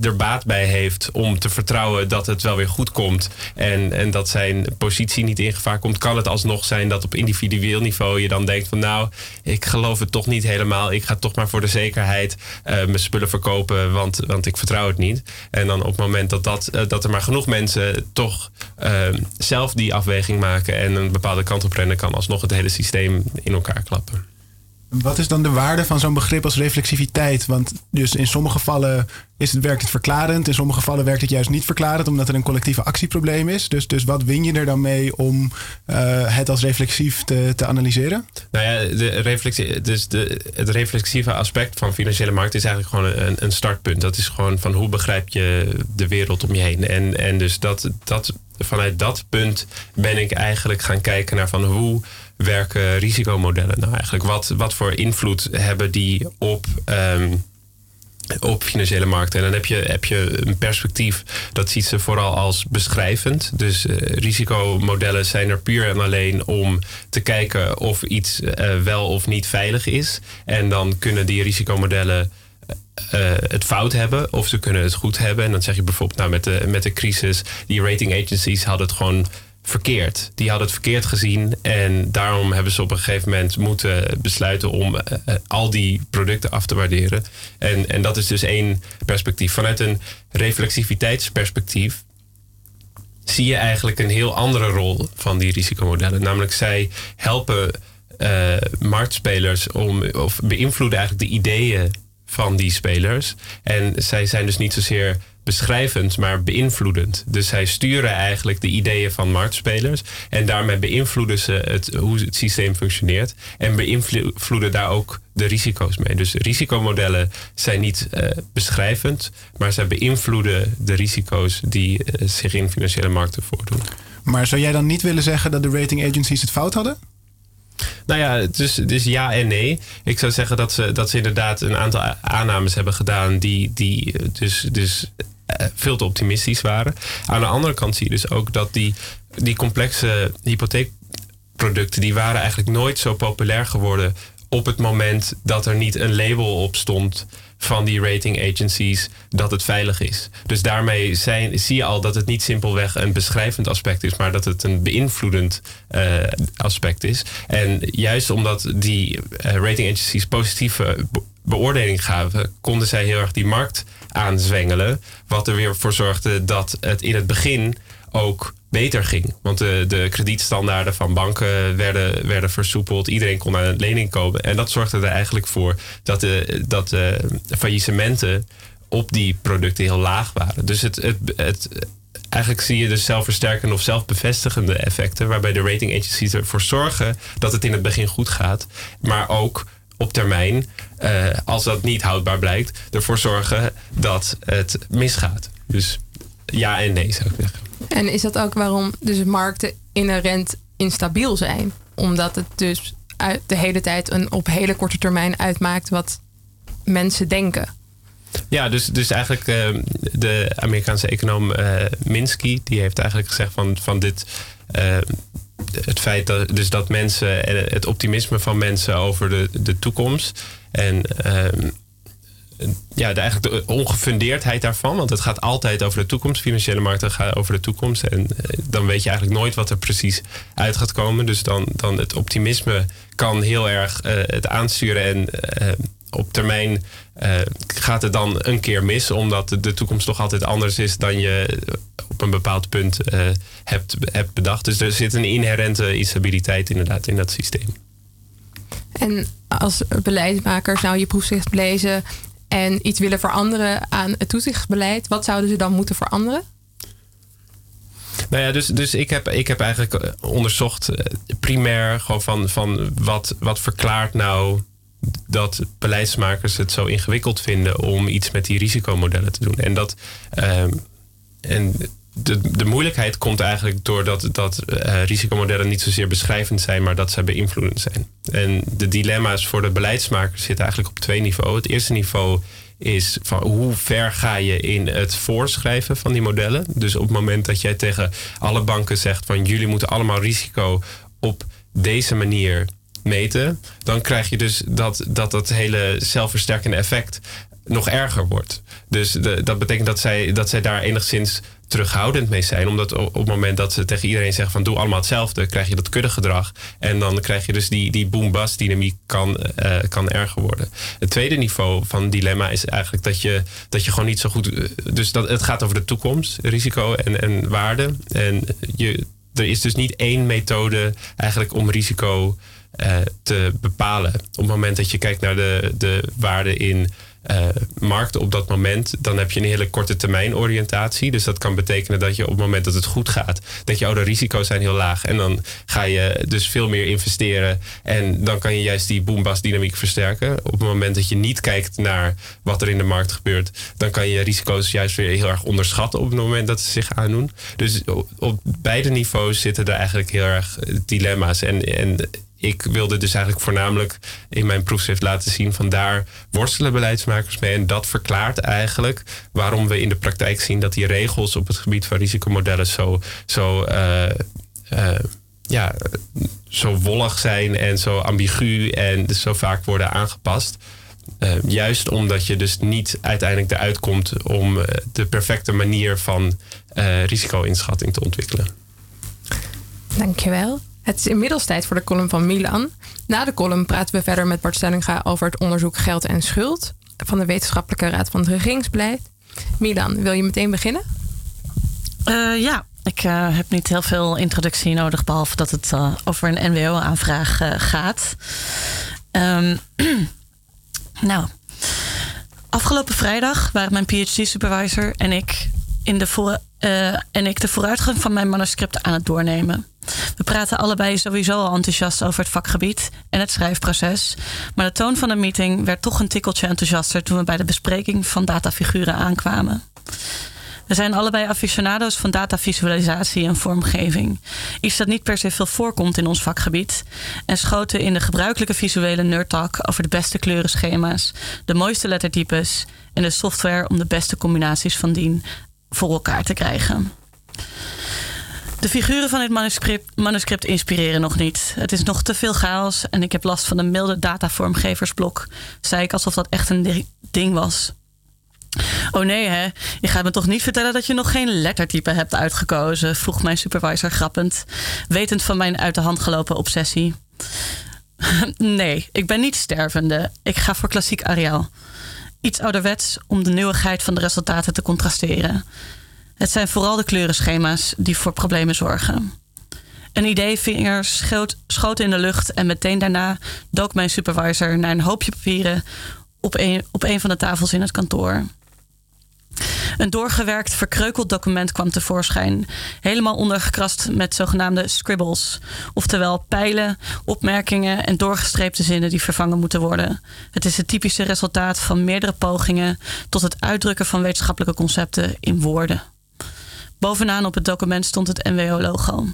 er baat bij heeft om te vertrouwen dat het wel weer goed komt. En, en dat zijn positie niet in gevaar komt, kan het alsnog zijn dat op individueel niveau je dan denkt van nou, nou, ik geloof het toch niet helemaal. Ik ga toch maar voor de zekerheid uh, mijn spullen verkopen, want, want ik vertrouw het niet. En dan op het moment dat, dat, uh, dat er maar genoeg mensen toch uh, zelf die afweging maken en een bepaalde kant op rennen, kan alsnog het hele systeem in elkaar klappen. Wat is dan de waarde van zo'n begrip als reflexiviteit? Want dus in sommige gevallen is het, werkt het verklarend. In sommige gevallen werkt het juist niet verklarend, omdat er een collectieve actieprobleem is. Dus, dus wat win je er dan mee om uh, het als reflexief te, te analyseren? Nou ja, de reflexie, dus de, het reflexieve aspect van financiële markt is eigenlijk gewoon een, een startpunt. Dat is gewoon van hoe begrijp je de wereld om je heen. En, en dus dat, dat, vanuit dat punt ben ik eigenlijk gaan kijken naar van hoe werken risicomodellen nou eigenlijk? Wat, wat voor invloed hebben die op, um, op financiële markten. En dan heb je, heb je een perspectief dat ziet ze vooral als beschrijvend. Dus uh, risicomodellen zijn er puur en alleen om te kijken of iets uh, wel of niet veilig is. En dan kunnen die risicomodellen uh, het fout hebben of ze kunnen het goed hebben. En dan zeg je bijvoorbeeld nou met de, met de crisis, die rating agencies hadden het gewoon verkeerd. Die hadden het verkeerd gezien en daarom hebben ze op een gegeven moment moeten besluiten om uh, al die producten af te waarderen. En, en dat is dus één perspectief. Vanuit een reflexiviteitsperspectief zie je eigenlijk een heel andere rol van die risicomodellen. Namelijk zij helpen uh, marktspelers om, of beïnvloeden eigenlijk de ideeën van die spelers. En zij zijn dus niet zozeer beschrijvend, maar beïnvloedend. Dus zij sturen eigenlijk de ideeën van marktspelers. En daarmee beïnvloeden ze het, hoe het systeem functioneert. En beïnvloeden daar ook de risico's mee. Dus risicomodellen zijn niet uh, beschrijvend, maar zij beïnvloeden de risico's die uh, zich in financiële markten voordoen. Maar zou jij dan niet willen zeggen dat de rating agencies het fout hadden? Nou ja, dus, dus ja en nee. Ik zou zeggen dat ze, dat ze inderdaad een aantal aannames hebben gedaan die, die dus, dus eh, veel te optimistisch waren. Aan de andere kant zie je dus ook dat die, die complexe hypotheekproducten, die waren eigenlijk nooit zo populair geworden op het moment dat er niet een label op stond van die rating agencies dat het veilig is. Dus daarmee zijn, zie je al dat het niet simpelweg een beschrijvend aspect is, maar dat het een beïnvloedend uh, aspect is. En juist omdat die uh, rating agencies positieve beoordeling gaven, konden zij heel erg die markt aanzwengelen. Wat er weer voor zorgde dat het in het begin ook beter ging. Want de, de kredietstandaarden van banken werden, werden versoepeld. Iedereen kon aan een lening komen. En dat zorgde er eigenlijk voor dat de, dat de faillissementen op die producten heel laag waren. Dus het, het, het, eigenlijk zie je dus zelfversterkende of zelfbevestigende effecten. Waarbij de rating agencies ervoor zorgen dat het in het begin goed gaat. Maar ook op termijn, als dat niet houdbaar blijkt, ervoor zorgen dat het misgaat. Dus ja en nee zou ik zeggen. En is dat ook waarom dus markten inherent instabiel zijn? Omdat het dus de hele tijd een op hele korte termijn uitmaakt wat mensen denken. Ja, dus, dus eigenlijk uh, de Amerikaanse econoom uh, Minsky, die heeft eigenlijk gezegd van, van dit. Uh, het feit dat, dus dat mensen en het optimisme van mensen over de, de toekomst. En ehm, ja, de, eigenlijk de ongefundeerdheid daarvan. Want het gaat altijd over de toekomst. Financiële markten gaan over de toekomst. En eh, dan weet je eigenlijk nooit wat er precies uit gaat komen. Dus dan, dan het optimisme kan heel erg uh, het aansturen. En op termijn gaat het dan een keer mis. Omdat de, de, toekomst toch altijd anders is dan je op een bepaald punt hebt, hebt bedacht. Dus er zit een inherente instabiliteit inderdaad in dat systeem. En als beleidsmaker zou je proefschrift lezen en iets willen veranderen aan het toezichtsbeleid, wat zouden ze dan moeten veranderen? Nou ja, dus, dus ik, heb, ik heb eigenlijk eh, onderzocht eh, primair gewoon van, van wat, wat verklaart nou dat beleidsmakers het zo ingewikkeld vinden om iets met die risicomodellen te doen. En dat. Um, en de, de moeilijkheid komt eigenlijk doordat dat uh, risicomodellen niet zozeer beschrijvend zijn, maar dat ze beïnvloedend zijn. En de dilemma's voor de beleidsmakers zitten eigenlijk op twee niveaus. Het eerste niveau is van hoe ver ga je in het voorschrijven van die modellen. Dus op het moment dat jij tegen alle banken zegt van jullie moeten allemaal risico op deze manier meten, dan krijg je dus dat dat, dat hele zelfversterkende effect nog erger wordt. Dus de, dat betekent dat zij, dat zij daar enigszins terughoudend mee zijn. Omdat op het moment dat ze tegen iedereen zeggen van doe allemaal hetzelfde, krijg je dat kuddegedrag. En dan krijg je dus die, die boom-bust dynamiek kan, uh, kan erger worden. Het tweede niveau van dilemma is eigenlijk dat je, dat je gewoon niet zo goed. Eh, dus dat, het gaat over de toekomst, risico en, en waarde. En je, er is dus niet één methode eigenlijk om risico uh, te bepalen. Op het moment dat je kijkt naar de, de waarde in uh, markt op dat moment, dan heb je een hele korte termijn oriëntatie. Dus dat kan betekenen dat je op het moment dat het goed gaat, dat je oude risico's zijn heel laag. En dan ga je dus veel meer investeren. En dan kan je juist die boom dynamiek versterken. Op het moment dat je niet kijkt naar wat er in de markt gebeurt, dan kan je risico's juist weer heel erg onderschatten op het moment dat ze zich aandoen. Dus op beide niveaus zitten er eigenlijk heel erg dilemma's. En, en ik wilde dus eigenlijk voornamelijk in mijn proefschrift laten zien van daar worstelen beleidsmakers mee. En dat verklaart eigenlijk waarom we in de praktijk zien dat die regels op het gebied van risicomodellen zo, zo, uh, uh, ja, zo wollig zijn en zo ambigu en dus zo vaak worden aangepast. Uh, juist omdat je dus niet uiteindelijk eruit komt om de perfecte manier van risico-inschatting te ontwikkelen. Dankjewel. Het is inmiddels tijd voor de column van Milan. Na de column praten we verder met Bart Stellinga over het onderzoek Geld en Schuld van de Wetenschappelijke Raad van het Regeringsbeleid. Milan, wil je meteen beginnen? Uh, ja, ik uh, heb niet heel veel introductie nodig, behalve dat het uh, over een NWO-aanvraag gaat. Um, [CLEARS THROAT] nou, afgelopen vrijdag waren mijn PhD-supervisor en ik in de voor, en ik de vooruitgang van mijn manuscript aan het doornemen. We praten allebei sowieso al enthousiast over het vakgebied en het schrijfproces. Maar de toon van de meeting werd toch een tikkeltje enthousiaster toen we bij de bespreking van datafiguren aankwamen. We zijn allebei aficionado's van datavisualisatie en vormgeving. Iets dat niet per se veel voorkomt in ons vakgebied. En schoten in de gebruikelijke visuele nerdtalk over de beste kleurenschema's, de mooiste lettertypes en de software om de beste combinaties van dien voor elkaar te krijgen. De figuren van dit manuscript, manuscript, inspireren nog niet. Het is nog te veel chaos en ik heb last van een milde datavormgeversblok. Zei ik alsof dat echt een ding was. Oh nee, hè? Je gaat me toch niet vertellen dat je nog geen lettertype hebt uitgekozen? vroeg mijn supervisor grappend, wetend van mijn uit de hand gelopen obsessie. [LAUGHS] nee, ik ben niet stervende. Ik ga voor klassiek Arial. Iets ouderwets om de nieuwigheid van de resultaten te contrasteren. Het zijn vooral de kleurenschema's die voor problemen zorgen. Een idee schoot, schoot in de lucht en meteen daarna dook mijn supervisor naar een hoopje papieren op een, op een van de tafels in het kantoor. Een doorgewerkt, verkreukeld document kwam tevoorschijn, helemaal ondergekrast met zogenaamde scribbles, oftewel pijlen, opmerkingen en doorgestreepte zinnen die vervangen moeten worden. Het is het typische resultaat van meerdere pogingen tot het uitdrukken van wetenschappelijke concepten in woorden. Bovenaan op het document stond het NWO-logo.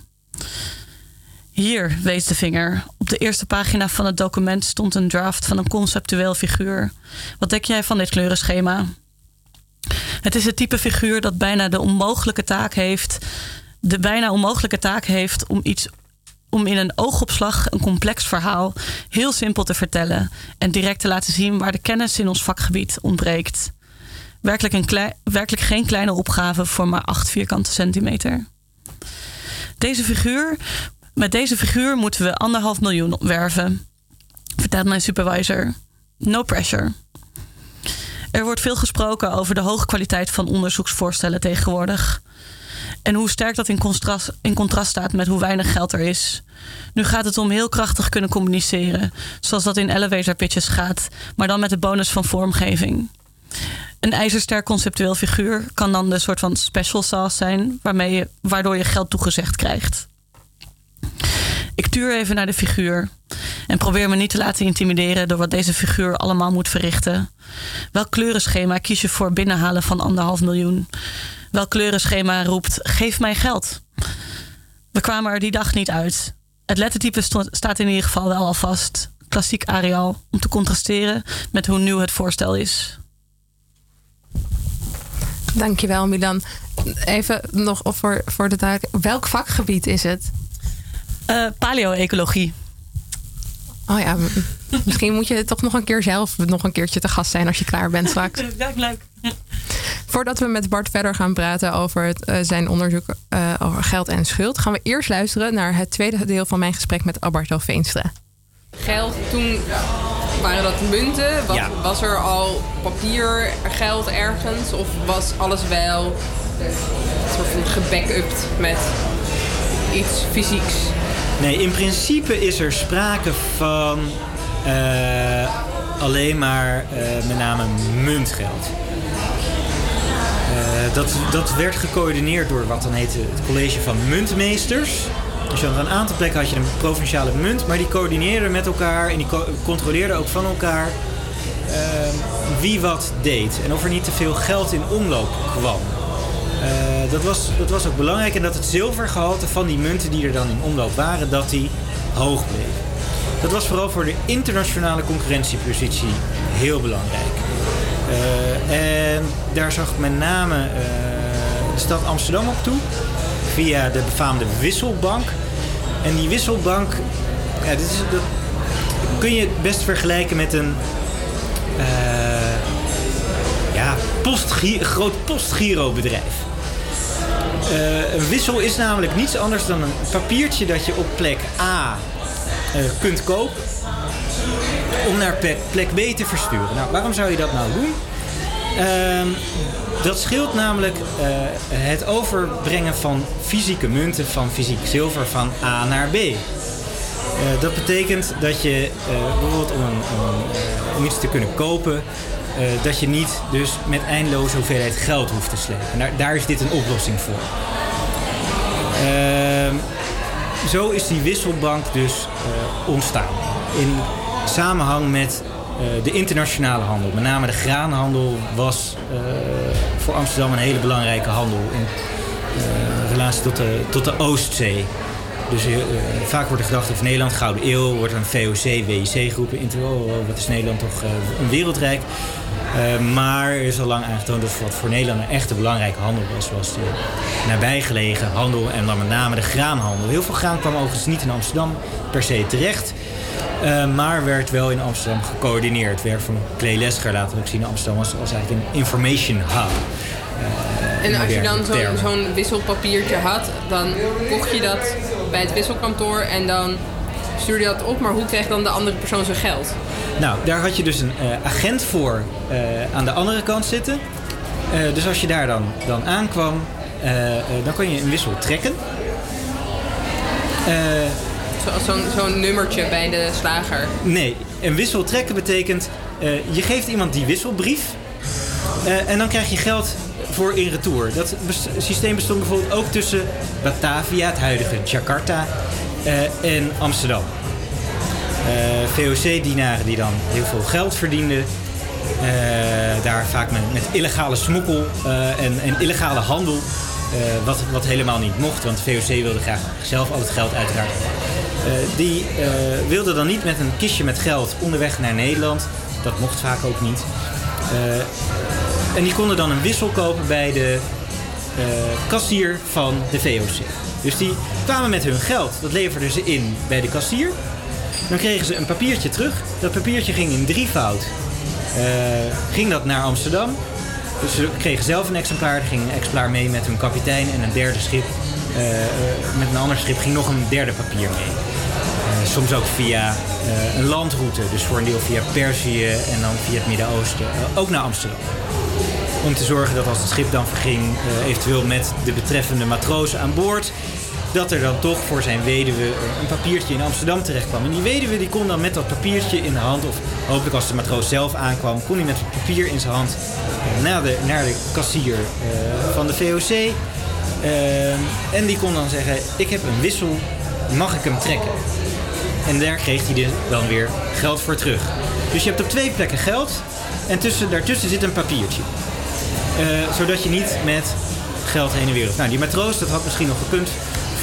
Hier, wees de vinger. Op de eerste pagina van het document stond een draft van een conceptueel figuur. Wat denk jij van dit kleurenschema? Het is het type figuur dat bijna de onmogelijke taak heeft. De bijna onmogelijke taak heeft om iets om in een oogopslag een complex verhaal heel simpel te vertellen en direct te laten zien waar de kennis in ons vakgebied ontbreekt. Werkelijk, een werkelijk geen kleine opgave voor maar 8 vierkante centimeter. Deze figuur, met deze figuur moeten we anderhalf miljoen werven, vertelt mijn supervisor. No pressure. Er wordt veel gesproken over de hoge kwaliteit van onderzoeksvoorstellen tegenwoordig. En hoe sterk dat in contrast, in contrast staat met hoe weinig geld er is. Nu gaat het om heel krachtig kunnen communiceren, zoals dat in elevator pitches gaat, maar dan met de bonus van vormgeving. Een ijzersterk conceptueel figuur kan dan de soort van special sauce zijn, waarmee waardoor je geld toegezegd krijgt. Ik tuur even naar de figuur en probeer me niet te laten intimideren door wat deze figuur allemaal moet verrichten. Welk kleurenschema kies je voor binnenhalen van anderhalf miljoen? Welk kleurenschema roept: geef mij geld? We kwamen er die dag niet uit. Het lettertype staat in ieder geval wel al vast. Klassiek Arial, om te contrasteren met hoe nieuw het voorstel is. Dankjewel, Milan. Even nog voor, voor de taak. Welk vakgebied is het? Uh, paleo-ecologie. Oh ja, [LAUGHS] misschien moet je toch nog een keer zelf nog een keertje te gast zijn als je klaar bent straks. [LAUGHS] Leuk, leuk. Voordat we met Bart verder gaan praten over het, uh, zijn onderzoek uh, over geld en schuld, gaan we eerst luisteren naar het tweede deel van mijn gesprek met Alberto Veenstra. Geld, toen waren dat munten? Was, was er al papiergeld ergens? Of was alles wel soort van gebackupt met iets fysieks? Nee, in principe is er sprake van uh, alleen maar uh, met name muntgeld. Uh, dat, dat werd gecoördineerd door wat dan heette het college van muntmeesters. Dus je een aantal plekken had je een provinciale munt, maar die coördineerden met elkaar en die co controleerden ook van elkaar wie wat deed en of er niet te veel geld in omloop kwam. Uh, dat, was, dat was ook belangrijk en dat het zilvergehalte van die munten die er dan in omloop waren, dat die hoog bleef. Dat was vooral voor de internationale concurrentiepositie heel belangrijk. en daar zag met name de stad Amsterdam op toe via de befaamde wisselbank. En die wisselbank, ja, dit is, kun je het best vergelijken met een uh, ja, groot postgirobedrijf. Uh, een wissel is namelijk niets anders dan een papiertje dat je op plek A uh, kunt kopen om naar plek B te versturen. Nou, waarom zou je dat nou doen? Uh, dat scheelt namelijk uh, het overbrengen van fysieke munten van fysiek zilver van A naar B. Uh, dat betekent dat je uh, bijvoorbeeld om, om, iets te kunnen kopen, dat je niet dus met eindeloze hoeveelheid geld hoeft te slepen. Daar, daar is dit een oplossing voor. Ehm, zo is die wisselbank dus ontstaan. In samenhang met de internationale handel, met name de graanhandel, was uh, voor Amsterdam een hele belangrijke handel in uh, relatie tot de, tot de Oostzee. Dus vaak wordt er gedacht over Nederland, Gouden Eeuw, wordt er een VOC, WIC geroepen. In oh, wat is Nederland toch een wereldrijk? maar er is al lang aangetoond dat wat voor Nederland een echte belangrijke handel was, was de nabijgelegen handel en dan met name de graanhandel. Heel veel graan kwam overigens niet in Amsterdam per se terecht. Uh, maar werd wel in Amsterdam gecoördineerd. Werk van Clay Lesger laten we ook zien in Amsterdam als, als eigenlijk een information hub. Uh, en als je dan zo'n zo wisselpapiertje had, dan kocht je dat bij het wisselkantoor en dan stuurde je dat op. Maar hoe kreeg dan de andere persoon zijn geld? Nou, daar had je dus een uh, agent voor aan de andere kant zitten. dus als je daar dan, dan aankwam, dan kon je een wissel trekken zo'n nummertje bij de slager? Nee, een wissel trekken betekent... Uh, je geeft iemand die wisselbrief... Uh, en dan krijg je geld voor in retour. Dat systeem bestond bijvoorbeeld ook tussen Batavia, het huidige Jakarta, uh, en Amsterdam. VOC-dienaren die dan heel veel geld verdienden. daar vaak met, illegale smokkel en, en illegale handel. wat, wat helemaal niet mocht, want VOC wilde graag zelf al het geld uiteraard eh, die uh, wilde dan niet met een kistje met geld onderweg naar Nederland. Dat mocht vaak ook niet. Eh, en die konden dan een wissel kopen bij de kassier van de VOC. Dus die kwamen met hun geld. Dat leverden ze in bij de kassier. Dan kregen ze een papiertje terug. Dat papiertje ging in drievoud. ging dat naar Amsterdam. Dus ze kregen zelf een exemplaar. Er ging een exemplaar mee met hun kapitein en een derde schip. met een ander schip ging nog een derde papier mee soms ook via uh, een landroute. Dus voor een deel via Perzië en dan via het Midden-Oosten. Uh, ook naar Amsterdam. Om te zorgen dat als het schip dan verging, eventueel met de betreffende matrozen aan boord... dat er dan toch voor zijn weduwe een papiertje in Amsterdam terecht kwam. En die weduwe die kon dan met dat papiertje in de hand... of hopelijk als de matroos zelf aankwam... kon hij met het papier in zijn hand naar, de, naar de kassier van de VOC... en die kon dan zeggen, ik heb een wissel, mag ik hem trekken? En daar kreeg hij dan weer geld voor terug. Dus je hebt op twee plekken geld. En tussen, daartussen zit een papiertje. Uh, zodat je niet met geld heen en weer. Nou, die matroos, dat had misschien nog gekund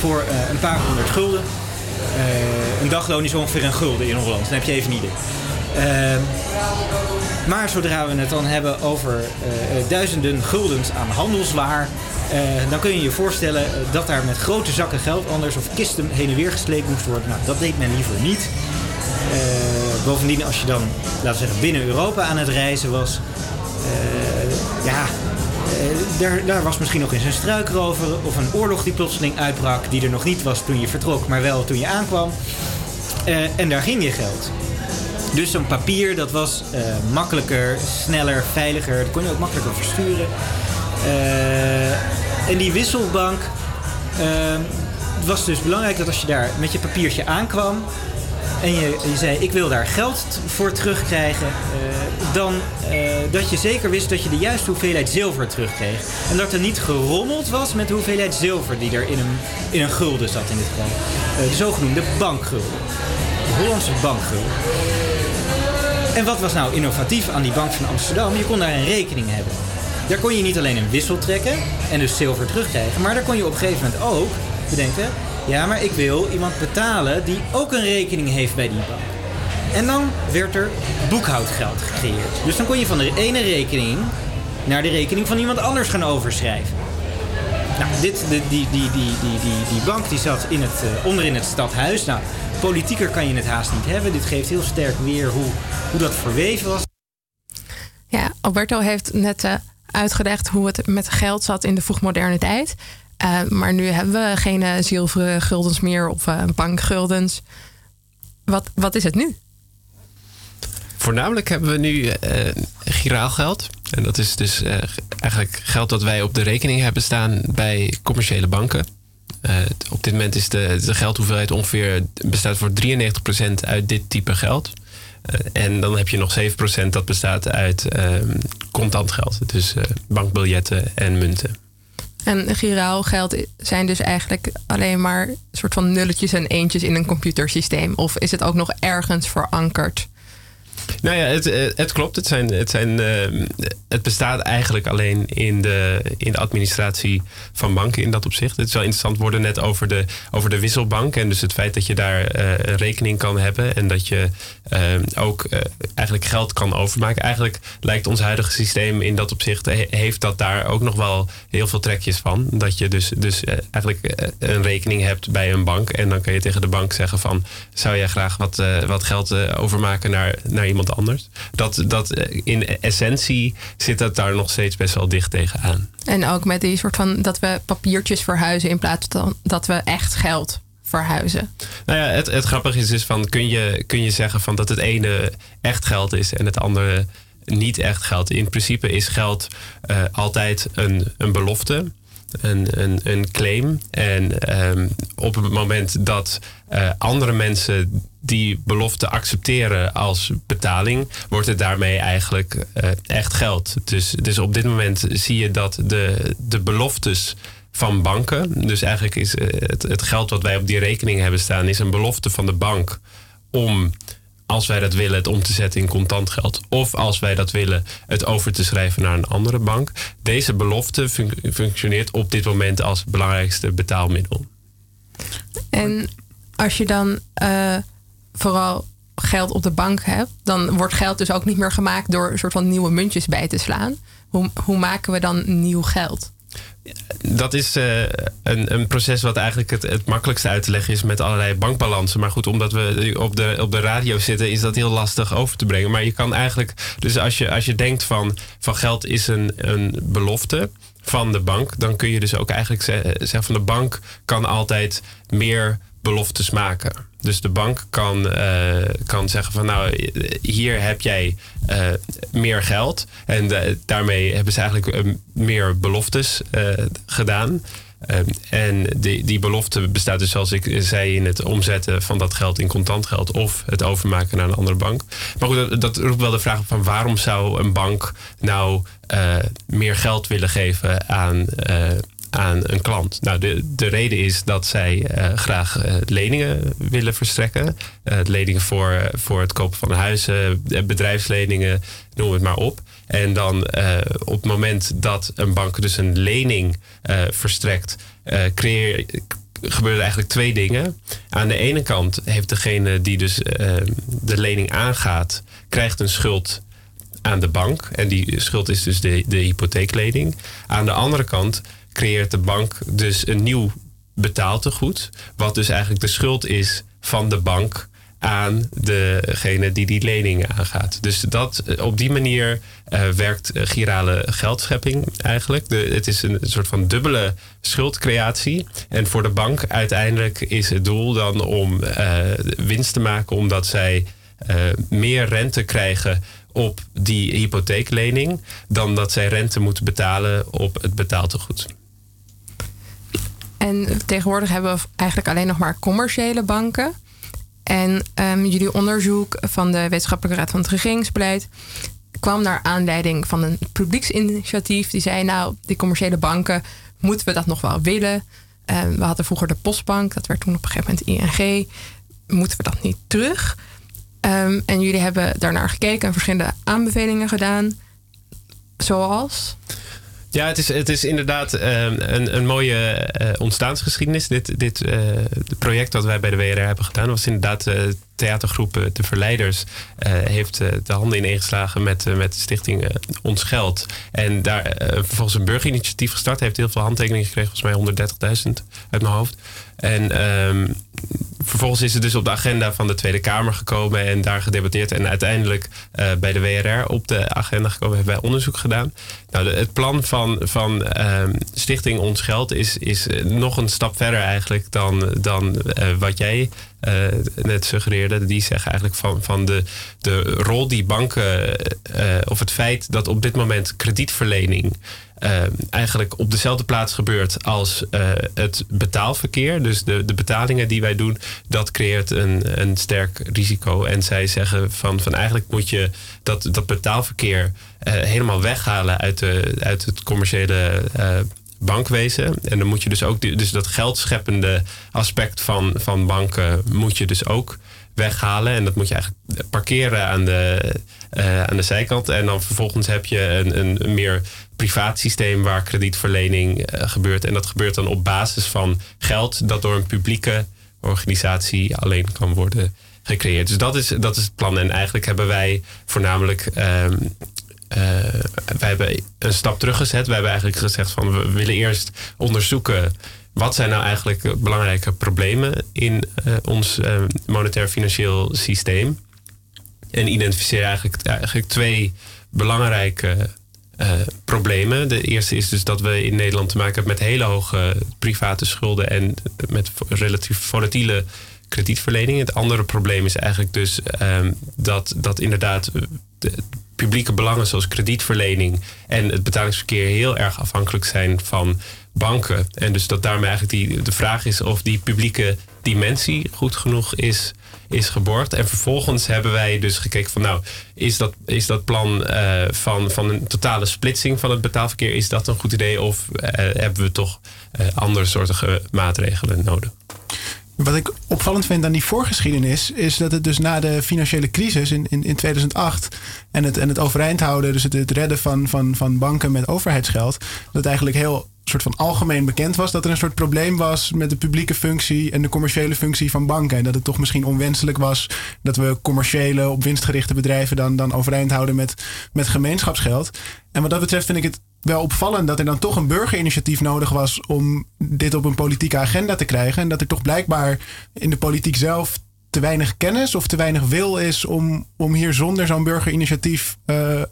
voor uh, een paar honderd gulden. Uh, een dagloon is ongeveer een gulden in Holland. Dan heb je even niet. maar zodra we het dan hebben over duizenden guldens aan handelswaar... Uh, dan kun je je voorstellen dat daar met grote zakken geld anders of kisten heen en weer gesleept moest worden. Nou, dat deed men liever niet. Uh, bovendien, als je dan, laten we zeggen, binnen Europa aan het reizen was, ja, daar, daar, was misschien nog eens een struikrover of een oorlog die plotseling uitbrak, die er nog niet was toen je vertrok, maar wel toen je aankwam. en daar ging je geld. Dus zo'n papier, dat was makkelijker, sneller, veiliger. Dat kon je ook makkelijker versturen. En die wisselbank het was dus belangrijk dat als je daar met je papiertje aankwam en je, je zei ik wil daar geld voor terugkrijgen, uh, dan uh, dat je zeker wist dat je de juiste hoeveelheid zilver terugkreeg. En dat er niet gerommeld was met de hoeveelheid zilver die er in een, in een gulden zat in dit geval. Uh, de zogenoemde bankgulden. De Hollandse bankgulden. En wat was nou innovatief aan die bank van Amsterdam? Je kon daar een rekening hebben. Daar kon je niet alleen een wissel trekken en dus zilver terugkrijgen, maar daar kon je op een gegeven moment ook bedenken: ja, maar ik wil iemand betalen die ook een rekening heeft bij die bank. En dan werd er boekhoudgeld gecreëerd. Dus dan kon je van de ene rekening naar de rekening van iemand anders gaan overschrijven. Nou, dit, die, die, die, die, die, die bank die zat in het, uh, onder in het stadhuis. Nou, politieker kan je het haast niet hebben. Dit geeft heel sterk weer hoe, hoe dat verweven was. Ja, Alberto heeft net uh, uitgelegd hoe het met geld zat in de vroegmoderne tijd. Uh, maar nu hebben we geen zilveren guldens meer of bankguldens. Wat, wat is het nu? Voornamelijk hebben we nu giraalgeld. En dat is dus eigenlijk geld dat wij op de rekening hebben staan bij commerciële banken. Op dit moment is de, de geldhoeveelheid ongeveer bestaat voor 93% uit dit type geld. En dan heb je nog 7% dat bestaat uit ehm, contant geld. Dus bankbiljetten en munten. En giraalgeld zijn dus eigenlijk alleen maar soort van nulletjes en eentjes in een computersysteem. Of is het ook nog ergens verankerd? Nou ja, het, eh, het klopt. Het, zijn, het, zijn, uh, het bestaat eigenlijk alleen in de, in de administratie van banken in dat opzicht. Het is wel interessant worden net over de, over de wisselbank. En dus het feit dat je daar een rekening kan hebben. En dat je ook eigenlijk geld kan overmaken. Eigenlijk lijkt ons huidige systeem in dat opzicht... heeft dat daar ook nog wel heel veel trekjes van. Dat je dus, dus eigenlijk een rekening hebt bij een bank. En dan kan je tegen de bank zeggen van... zou jij graag wat, wat geld overmaken naar iemand anders. Dat, dat eh, in essentie zit dat daar nog steeds best wel dicht tegenaan. En ook met die soort van dat we papiertjes verhuizen in plaats van dat we echt geld verhuizen. Nou ja, het, het grappige is dus van kun je, kun je zeggen van dat het ene echt geld is en het andere niet echt geld. In principe is geld uh, altijd een, een belofte een, claim. En um, op het moment dat uh, andere mensen die belofte accepteren als betaling, wordt het daarmee eigenlijk uh, echt geld. Dus, dus op dit moment zie je dat de, de beloftes van banken, dus eigenlijk is uh, het, het geld wat wij op die rekening hebben staan, is een belofte van de bank om als wij dat willen, het om te zetten in contant geld. Of als wij dat willen, het over te schrijven naar een andere bank. Deze belofte functioneert op dit moment als belangrijkste betaalmiddel. En als je dan uh, vooral geld op de bank hebt, dan wordt geld dus ook niet meer gemaakt door een soort van nieuwe muntjes bij te slaan. Hoe, hoe maken we dan nieuw geld? Dat is uh, een, een, proces wat eigenlijk het, het makkelijkste uit te leggen is met allerlei bankbalansen. Maar goed, omdat we op de, op de radio zitten, is dat heel lastig over te brengen. Maar je kan eigenlijk, dus als je, als je denkt van, van geld is een, een belofte van de bank, dan kun je dus ook eigenlijk zeggen van de bank kan altijd meer beloftes maken. Dus de bank kan, uh, kan zeggen van nou, hier heb jij uh, meer geld. En uh, daarmee hebben ze eigenlijk meer beloftes gedaan. en die, die belofte bestaat dus, zoals ik zei, in het omzetten van dat geld in contant geld of het overmaken naar een andere bank. Maar goed, dat, dat roept wel de vraag van waarom zou een bank nou meer geld willen geven aan aan een klant? Nou, de, de reden is dat zij uh, graag uh, leningen willen verstrekken. Uh, leningen voor, voor het kopen van huizen, bedrijfsleningen, noem het maar op. En dan op het moment dat een bank dus een lening verstrekt, creëer, gebeuren eigenlijk twee dingen. Aan de ene kant heeft degene die dus de lening aangaat, krijgt een schuld aan de bank. En die schuld is dus de, de hypotheeklening. Aan de andere kant creëert de bank dus een nieuw betaaltegoed. Wat dus eigenlijk de schuld is van de bank aan degene die die lening aangaat. Dus dat, op die manier uh, werkt girale geldschepping eigenlijk. Het is een soort van dubbele schuldcreatie. En voor de bank uiteindelijk is het doel dan om uh, winst te maken... omdat zij meer rente krijgen op die hypotheeklening... dan dat zij rente moeten betalen op het betaaltegoed. En tegenwoordig hebben we eigenlijk alleen nog maar commerciële banken. En um, jullie onderzoek van de Wetenschappelijke Raad van het Regeringsbeleid kwam naar aanleiding van een publieksinitiatief. Die zei, nou, die commerciële banken, moeten we dat nog wel willen? Um, we hadden vroeger de Postbank, dat werd toen op een gegeven moment ING. Moeten we dat niet terug? Um, en jullie hebben daarnaar gekeken en verschillende aanbevelingen gedaan. Zoals? Ja, het is, het is inderdaad ehm, een, een mooie uh, ontstaansgeschiedenis. Dit, dit uh, project dat wij bij de WRR hebben gedaan was inderdaad uh, theatergroep De Verleiders. heeft de handen ineengeslagen met, met de stichting Ons Geld. En daar vervolgens een burgerinitiatief gestart. Heeft heel veel handtekeningen gekregen, volgens mij 130.000 uit mijn hoofd. En um, vervolgens is het dus op de agenda van de Tweede Kamer gekomen en daar gedebatteerd. En uiteindelijk uh, bij de WRR op de agenda gekomen, hebben wij onderzoek gedaan. Nou, het plan van, van uh, Stichting Ons Geld is, is nog een stap verder eigenlijk dan, dan uh, wat jij net suggereerde. Die zeggen eigenlijk van, van de, de rol die banken, of het feit dat op dit moment kredietverlening uh, eigenlijk op dezelfde plaats gebeurt als het betaalverkeer. Dus de, de betalingen die wij doen, dat creëert een, een sterk risico. En zij zeggen van, van eigenlijk moet je dat, dat betaalverkeer helemaal weghalen uit, de, uit het commerciële bankwezen. En dan moet je dus ook dus dat geldscheppende aspect van, van banken moet je dus ook weghalen. En dat moet je eigenlijk parkeren aan de, uh, aan de zijkant. En dan vervolgens heb je een, een, meer privaat systeem waar kredietverlening uh, gebeurt. En dat gebeurt dan op basis van geld dat door een publieke organisatie alleen kan worden gecreëerd. Dus dat is, dat is het plan. En eigenlijk hebben wij voornamelijk. Uh, wij hebben een stap teruggezet. Wij hebben eigenlijk gezegd van we willen eerst onderzoeken wat zijn nou eigenlijk belangrijke problemen in uh, ons uh, monetair financieel systeem. En identificeren eigenlijk, eigenlijk twee belangrijke problemen. De eerste is dus dat we in Nederland te maken hebben met hele hoge private schulden en met relatief volatiele kredietverlening. Het andere probleem is eigenlijk dus um, dat, dat inderdaad de publieke belangen zoals kredietverlening en het betalingsverkeer heel erg afhankelijk zijn van banken. En dus dat daarmee eigenlijk die, de vraag is of die publieke dimensie goed genoeg is is geborgd. En vervolgens hebben wij dus gekeken van nou, is dat, is dat plan uh, van, van een totale splitsing van het betaalverkeer, is dat een goed idee of uh, hebben we toch uh, andere soortige maatregelen nodig? Wat ik opvallend vind aan die voorgeschiedenis is dat het dus na de financiële crisis in, in, in 2008 en het, en het overeind houden, dus het, het redden van, van, van banken met overheidsgeld, dat eigenlijk heel soort van algemeen bekend was dat er een soort probleem was met de publieke functie en de commerciële functie van banken. En dat het toch misschien onwenselijk was dat we commerciële, op winstgerichte bedrijven dan, dan overeind houden met, met gemeenschapsgeld. En wat dat betreft vind ik het wel opvallend dat er dan toch een burgerinitiatief nodig was om dit op een politieke agenda te krijgen. En dat er toch blijkbaar in de politiek zelf te weinig kennis of te weinig wil is om, om hier zonder zo'n burgerinitiatief uh,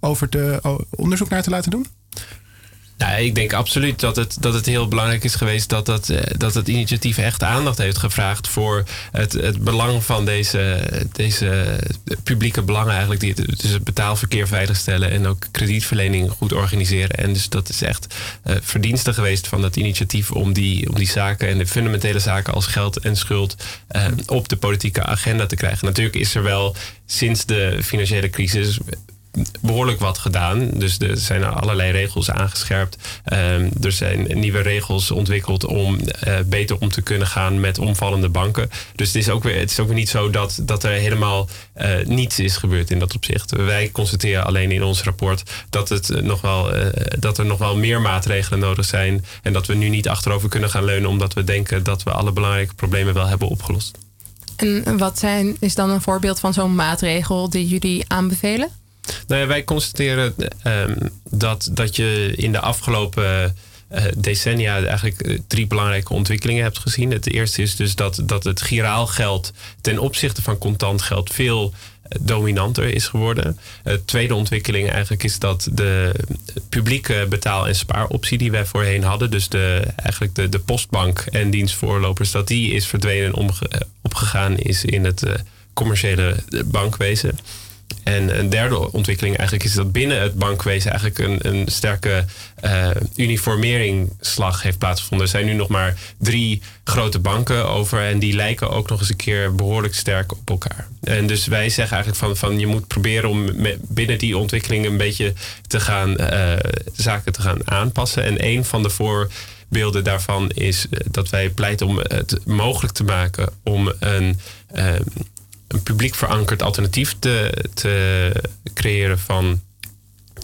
over te, onderzoek naar te laten doen? Nou, ik denk absoluut dat het, dat het heel belangrijk is geweest dat, dat, eh, dat het initiatief echt aandacht heeft gevraagd voor het, het belang van deze, deze publieke belangen eigenlijk. Die, dus het betaalverkeer veiligstellen en ook kredietverlening goed organiseren. En dus dat is echt uh, verdienste geweest van dat initiatief om die, om die zaken en de fundamentele zaken als geld en schuld uh, op de politieke agenda te krijgen. Natuurlijk is er wel sinds de financiële crisis behoorlijk wat gedaan. Dus er zijn allerlei regels aangescherpt. Um, er zijn nieuwe regels ontwikkeld om uh, beter om te kunnen gaan met omvallende banken. Dus het is ook weer, het is ook weer niet zo dat, dat er helemaal uh, niets is gebeurd in dat opzicht. Wij constateren alleen in ons rapport dat, het nog wel, dat er nog wel meer maatregelen nodig zijn. En dat we nu niet achterover kunnen gaan leunen omdat we denken dat we alle belangrijke problemen wel hebben opgelost. En wat zijn, is dan een voorbeeld van zo'n maatregel die jullie aanbevelen? Nou ja, wij constateren um, dat, dat je in de afgelopen uh, decennia eigenlijk eh, drie belangrijke ontwikkelingen hebt gezien. Het eerste is dus dat, dat het giraal geld ten opzichte van contant geld veel eh, dominanter is geworden. De tweede ontwikkeling eigenlijk is dat de publieke betaal- en spaaroptie die wij voorheen hadden, dus de, eigenlijk de, de postbank en dienstvoorlopers, dat die is verdwenen en opgegaan is in het commerciële bankwezen. En een derde ontwikkeling eigenlijk is dat binnen het bankwezen eigenlijk een, een sterke uh, uniformeringsslag heeft plaatsgevonden. Er zijn nu nog maar drie grote banken over en die lijken ook nog eens een keer behoorlijk sterk op elkaar. En dus wij zeggen eigenlijk van, van je moet proberen om binnen die ontwikkeling een beetje te gaan uh, zaken te gaan aanpassen. En een van de voorbeelden daarvan is eh, dat wij pleiten om het mogelijk te maken om een een publiek verankerd alternatief te, te creëren van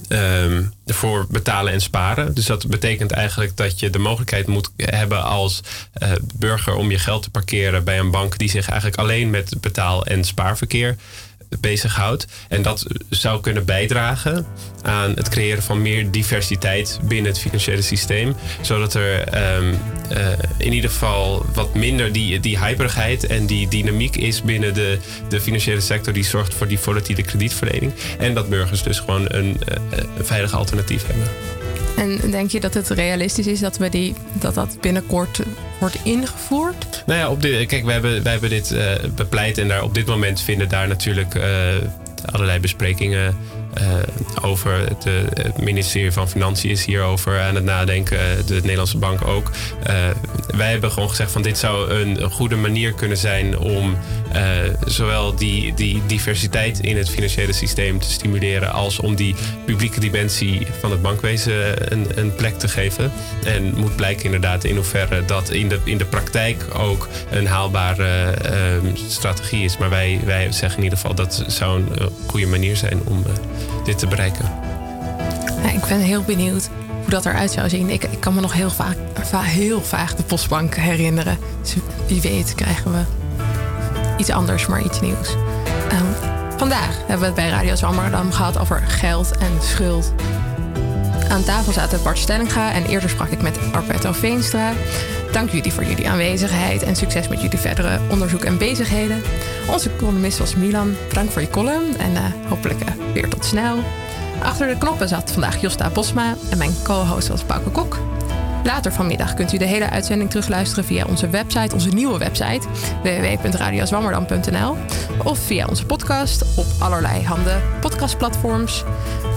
um, voor betalen en sparen. Dus dat betekent eigenlijk dat je de mogelijkheid moet hebben als uh, burger om je geld te parkeren bij een bank die zich eigenlijk alleen met betaal- en spaarverkeer bezighoudt. En dat zou kunnen bijdragen aan het creëren van meer diversiteit binnen het financiële systeem. Zodat er um, uh, in ieder geval wat minder die, die hyperigheid en die dynamiek is binnen de, de financiële sector die zorgt voor die volatiele kredietverlening. En dat burgers dus gewoon een, uh, een veilig alternatief hebben. En denk je dat het realistisch is dat we die, dat, dat binnenkort wordt ingevoerd? Nou ja, op de, kijk, we hebben, wij hebben dit uh, bepleit en daar op dit moment vinden daar natuurlijk uh, allerlei besprekingen over. De, het ministerie van Financiën is hierover aan het nadenken. De Nederlandse Bank ook. Wij hebben gewoon gezegd van dit zou een, goede manier kunnen zijn om zowel die, die diversiteit in het financiële systeem te stimuleren als om die publieke dimensie van het bankwezen een, een plek te geven. En moet blijken inderdaad in hoeverre dat in de, in de praktijk ook een haalbare strategie is. Maar wij, wij zeggen in ieder geval dat zou een goede manier zijn om dit te bereiken. Ja, ik ben heel benieuwd hoe dat eruit zou zien. Ik, kan me nog heel vaak, heel de postbank herinneren. Dus wie weet krijgen we iets anders, maar iets nieuws. Um, vandaag hebben we het bij Radio Zwammerdam gehad over geld en schuld. Aan tafel zaten Bart Stellinga en eerder sprak ik met Arpetto Veenstra. Dank jullie voor jullie aanwezigheid en succes met jullie verdere onderzoek en bezigheden. Onze columnist was Milan. Dank voor je column en uh, hopelijk uh, weer tot snel. Achter de knoppen zat vandaag Josta Bosma en mijn co-host was Pauke Kok. Later vanmiddag kunt u de hele uitzending terugluisteren via onze website, onze nieuwe website www.radiozwammerdam.nl of via onze podcast op allerlei handen podcastplatforms.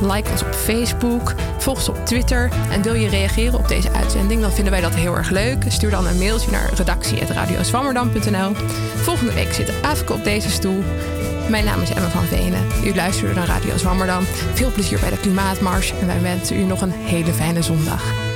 Like ons op Facebook, volg ons op Twitter en wil je reageren op deze uitzending, dan vinden wij dat heel erg leuk. Stuur dan een mailtje naar redactie.radiozwammerdam.nl. Volgende week zit Afke op deze stoel. Mijn naam is Emma van Venen. U luistert naar Radio Zwammerdam. Veel plezier bij de Klimaatmars en wij wensen u nog een hele fijne zondag.